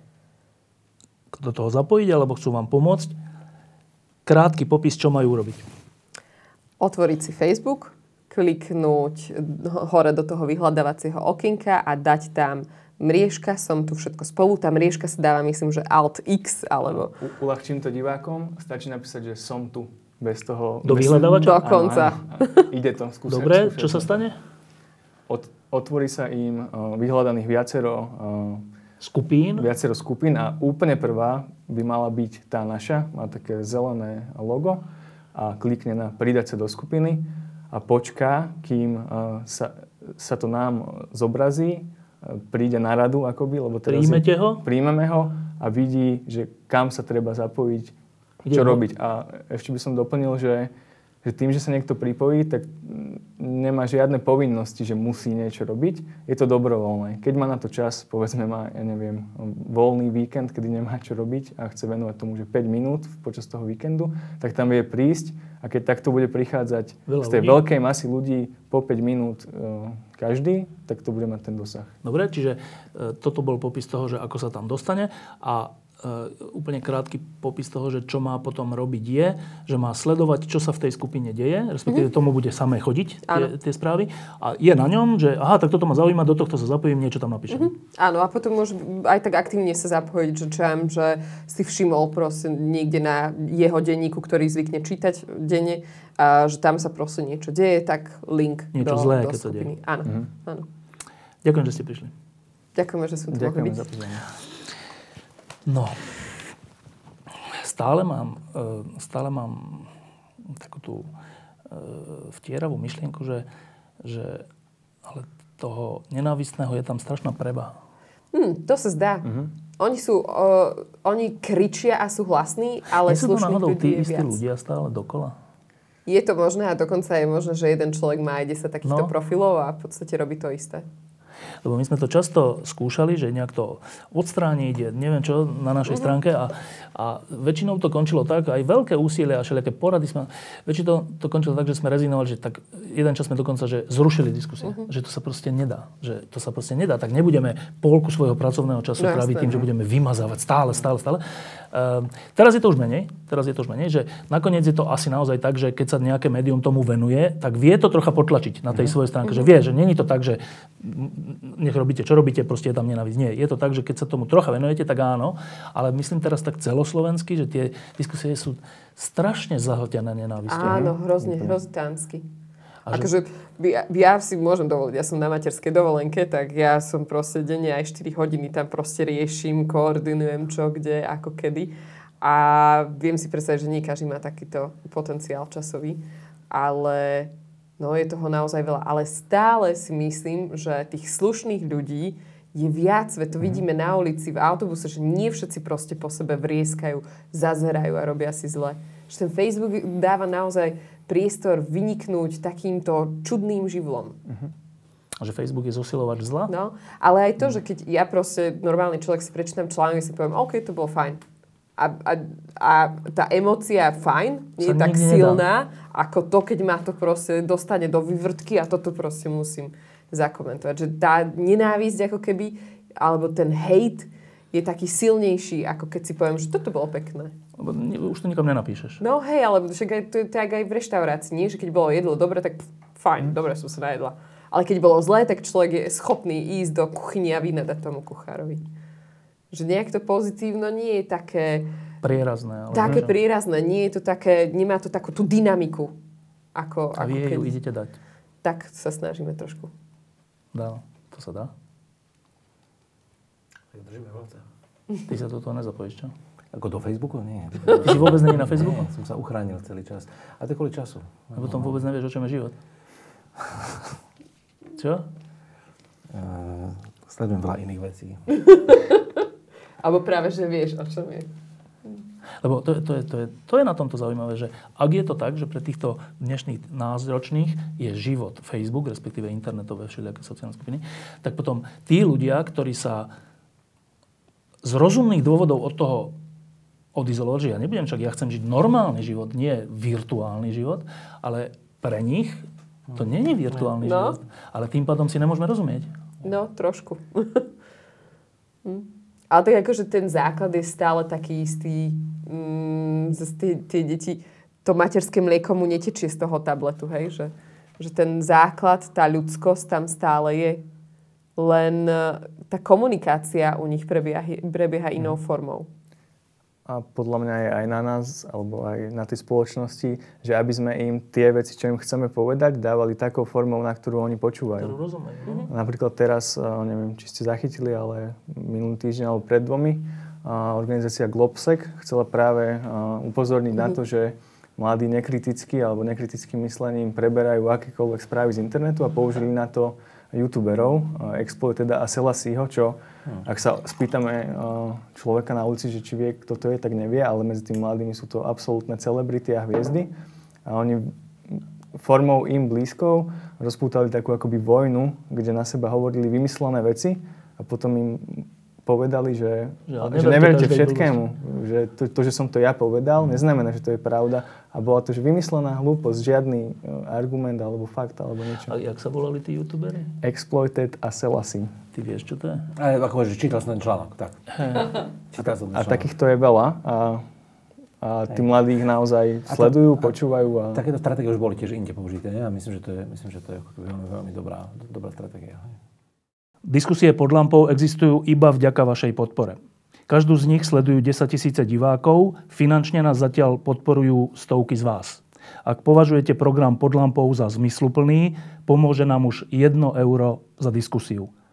do toho zapojiť alebo chcú vám pomôcť, krátky popis, čo majú urobiť. Otvoriť si Facebook, kliknúť hore do toho vyhľadávacieho okienka a dať tam mriežka, som tu všetko spolu. Tá mriežka sa dáva, myslím, že Alt X, alebo... U, uľahčím to divákom, stačí napísať, že som tu. Bez toho... Do bez... vyhľadávača? Dokonca. Áno, áno. Ide to, skúsiť. Dobre, čo sa stane? Od, otvorí sa im uh, vyhľadaných viacero, uh, Skupín? viacero skupín a úplne prvá by mala byť tá naša, má také zelené logo a klikne na pridať sa do skupiny a počká, kým uh, sa, sa to nám zobrazí, príde na radu akoby, lebo teraz Príjmete je, ho? príjmeme ho a vidí, že kam sa treba zapojiť, Kde čo bol? robiť. A ešte by som doplnil, že, že tým, že sa niekto pripojí, tak nemá žiadne povinnosti, že musí niečo robiť. Je to dobrovoľné. Keď má na to čas, povedzme má, ja neviem, voľný víkend, kedy nemá čo robiť a chce venovať tomu, že 5 minút počas toho víkendu, tak tam vie prísť a keď takto bude prichádzať Veľa z tej ľudí. veľkej masy ľudí po 5 minút e, každý, tak to bude mať ten dosah. Dobre, čiže e, toto bol popis toho, že ako sa tam dostane a úplne krátky popis toho, že čo má potom robiť je, že má sledovať, čo sa v tej skupine deje, respektíve tomu bude samé chodiť tie, tie správy a je na ňom, že aha, tak toto ma zaujíma, do tohto sa zapojím, niečo tam napíšem. Áno, a potom môže aj tak aktívne sa zapojiť, že čo že si všimol proste niekde na jeho denníku, ktorý zvykne čítať denne, a že tam sa proste niečo deje, tak link Niečo do, zlé, do keď sa skupiny. Áno, áno. Ďakujem, že ste prišli. Ďakujeme, že som tu mohli Ďakujem byť. za pozornosť. No, stále mám, e, stále mám takú tú e, vtieravú myšlienku, že, že ale toho nenávistného je tam strašná preba. Hm, to sa zdá. Oni sú, uh, oni kričia a sú hlasní, ale Nie sú to slušných náhodou ľudí tí istí ľudia stále dokola? Je to možné a dokonca je možné, že jeden človek má aj 10 takýchto No. profilov a v podstate robí to isté. Lebo my sme to často skúšali, že nejak to odstrániť, neviem čo, na našej stránke a, a väčšinou to končilo tak, aj veľké úsilie a všelijaké porady sme, väčšinou to končilo tak, že sme rezignovali, že tak jeden čas sme dokonca, že zrušili diskusie, že to sa proste nedá, že to sa proste nedá, tak nebudeme polku svojho pracovného času No, tráviť tým, že budeme vymazávať stále, stále, stále. Ehm, teraz je to už menej, teraz je to už menej, že nakoniec je to asi naozaj tak, že keď sa nejaké médium tomu venuje, tak vie to trocha potlačiť na tej svojej stránke, že vie, že není to tak, že mm, nech robíte, čo robíte, proste je tam nenávisť. Nie, je to tak, že keď sa tomu trocha venujete, tak áno, ale myslím teraz tak celoslovensky, že tie diskusie sú strašne zahltené nenávisťou. Áno, hrozne, hrozitánsky. A že- Akože ja, ja si môžem dovoliť, ja som na materskej dovolenke, tak ja som proste denne aj 4 hodiny tam proste riešim, koordinujem čo, kde, ako, kedy. A viem si predstaviť, že nie každý má takýto potenciál časový, ale no je toho naozaj veľa. Ale stále si myslím, že tých slušných ľudí je viac, veď to vidíme na ulici, v autobuse, že nie všetci proste po sebe vrieskajú, zazerajú a robia si zle. Že ten Facebook dáva naozaj priestor vyniknúť takýmto čudným živlom. A že Facebook je zosilovač zla? No, ale aj to, že keď ja proste, normálny človek si prečítam článok si poviem, OK, to bolo fajn. A, a, a tá emócia fajn je Sa tak nikdy nedá. silná, ako to, keď ma to proste dostane do vyvrtky a toto proste musím zakomentovať. Že tá nenávisť ako keby, alebo ten hate je taký silnejší, ako keď si poviem, že toto bolo pekné. Lebo ni- už to nikam nenapíšeš. No hej, ale však aj, to je tak aj v reštaurácii. Nie, že keď bolo jedlo dobre, tak fajn, dobre som sa najedla. Ale keď bolo zlé, tak človek je schopný ísť do kuchyne a vynadať tomu kuchárovi. Že nejak to pozitívno nie je také, Prierazné. Ale také niečo. prierazné, nie je to také, nemá to takú tú dynamiku. Ako, A ako vy jej ju idete dať. Tak sa snažíme trošku. Dá. To sa dá. Držíme palce. Ty sa do toho nezapojíš, čo? Ako do Facebooku? Nie. Ty si vôbec není na Facebooku? Nie, som sa uchránil celý čas. A to kvôli času. A potom vôbec nevieš, o čom je život. *laughs* Čo? Uh, sledujem veľa iných vecí. *laughs* Alebo práve, že vieš, o čom je. Lebo to, je- to, je, to, je, to je na tomto zaujímavé, že ak je to tak, že pre týchto dnešných názročných je život Facebook, respektíve internetové všelijaké sociálne skupiny, tak potom tí ľudia, ktorí sa z rozumných dôvodov od toho odizolovať, že ja nebudem, však ja chcem žiť normálny život, nie virtuálny život, ale pre nich to nie je virtuálny No. život. Ale tým pádom si nemôžeme rozumieť. No, trošku. *laughs* Hm. Ale tak akože ten základ je stále taký istý. Mm, tie, tie deti, to materské mlieko mu netečie z toho tabletu, hej? Že, že ten základ, tá ľudskosť tam stále je. len e, tá komunikácia u nich prebieha, prebieha inou Mhm. formou. A podľa mňa je aj na nás, alebo aj na tej spoločnosti, že aby sme im tie veci, čo im chceme povedať, dávali takou formou, na ktorú oni počúvajú. Ktorú rozumejú. no? Napríklad teraz, eh, neviem, či ste zachytili, ale minulý týždeň alebo pred dvomi, eh, organizácia Globsec chcela práve eh, upozorniť na to, že mladí nekriticky alebo nekritickým myslením preberajú akékoľvek správy z internetu a použili na to youtuberov, eh, Exploited a Selasiho, čo ak sa spýtame eh, človeka na ulici, že či vie, kto to je, tak nevie, ale medzi tými mladými sú to absolútne celebrity a hviezdy. A oni formou im blízkou rozpútali takú akoby vojnu, kde na seba hovorili vymyslené veci a potom im povedali, že, Že že neverte všetkému. Že to, to, že som to ja povedal, neznamená, že to je pravda. A bola to že vymyslená hlúposť, žiadny e, argument alebo fakt alebo niečo. A jak sa volali tí youtuberi? Exploited a Selassie. Ty vieš, čo to je? Ako že čítal som ten článok, tak. Čítal som ten A článok. takýchto je veľa. A, a tí mladí ich naozaj sledujú, počúvajú. A... Takéto stratégie už boli tiež inde použité, nie? A myslím, že to je, myslím, že to je veľmi, veľmi dobrá, dobrá stratégia. Diskusie pod lampou existujú iba vďaka vašej podpore. Každú z nich sledujú 10 tisíce divákov, finančne nás zatiaľ podporujú stovky z vás. Ak považujete program pod lampou za zmysluplný, pomôže nám už 1 euro za diskusiu.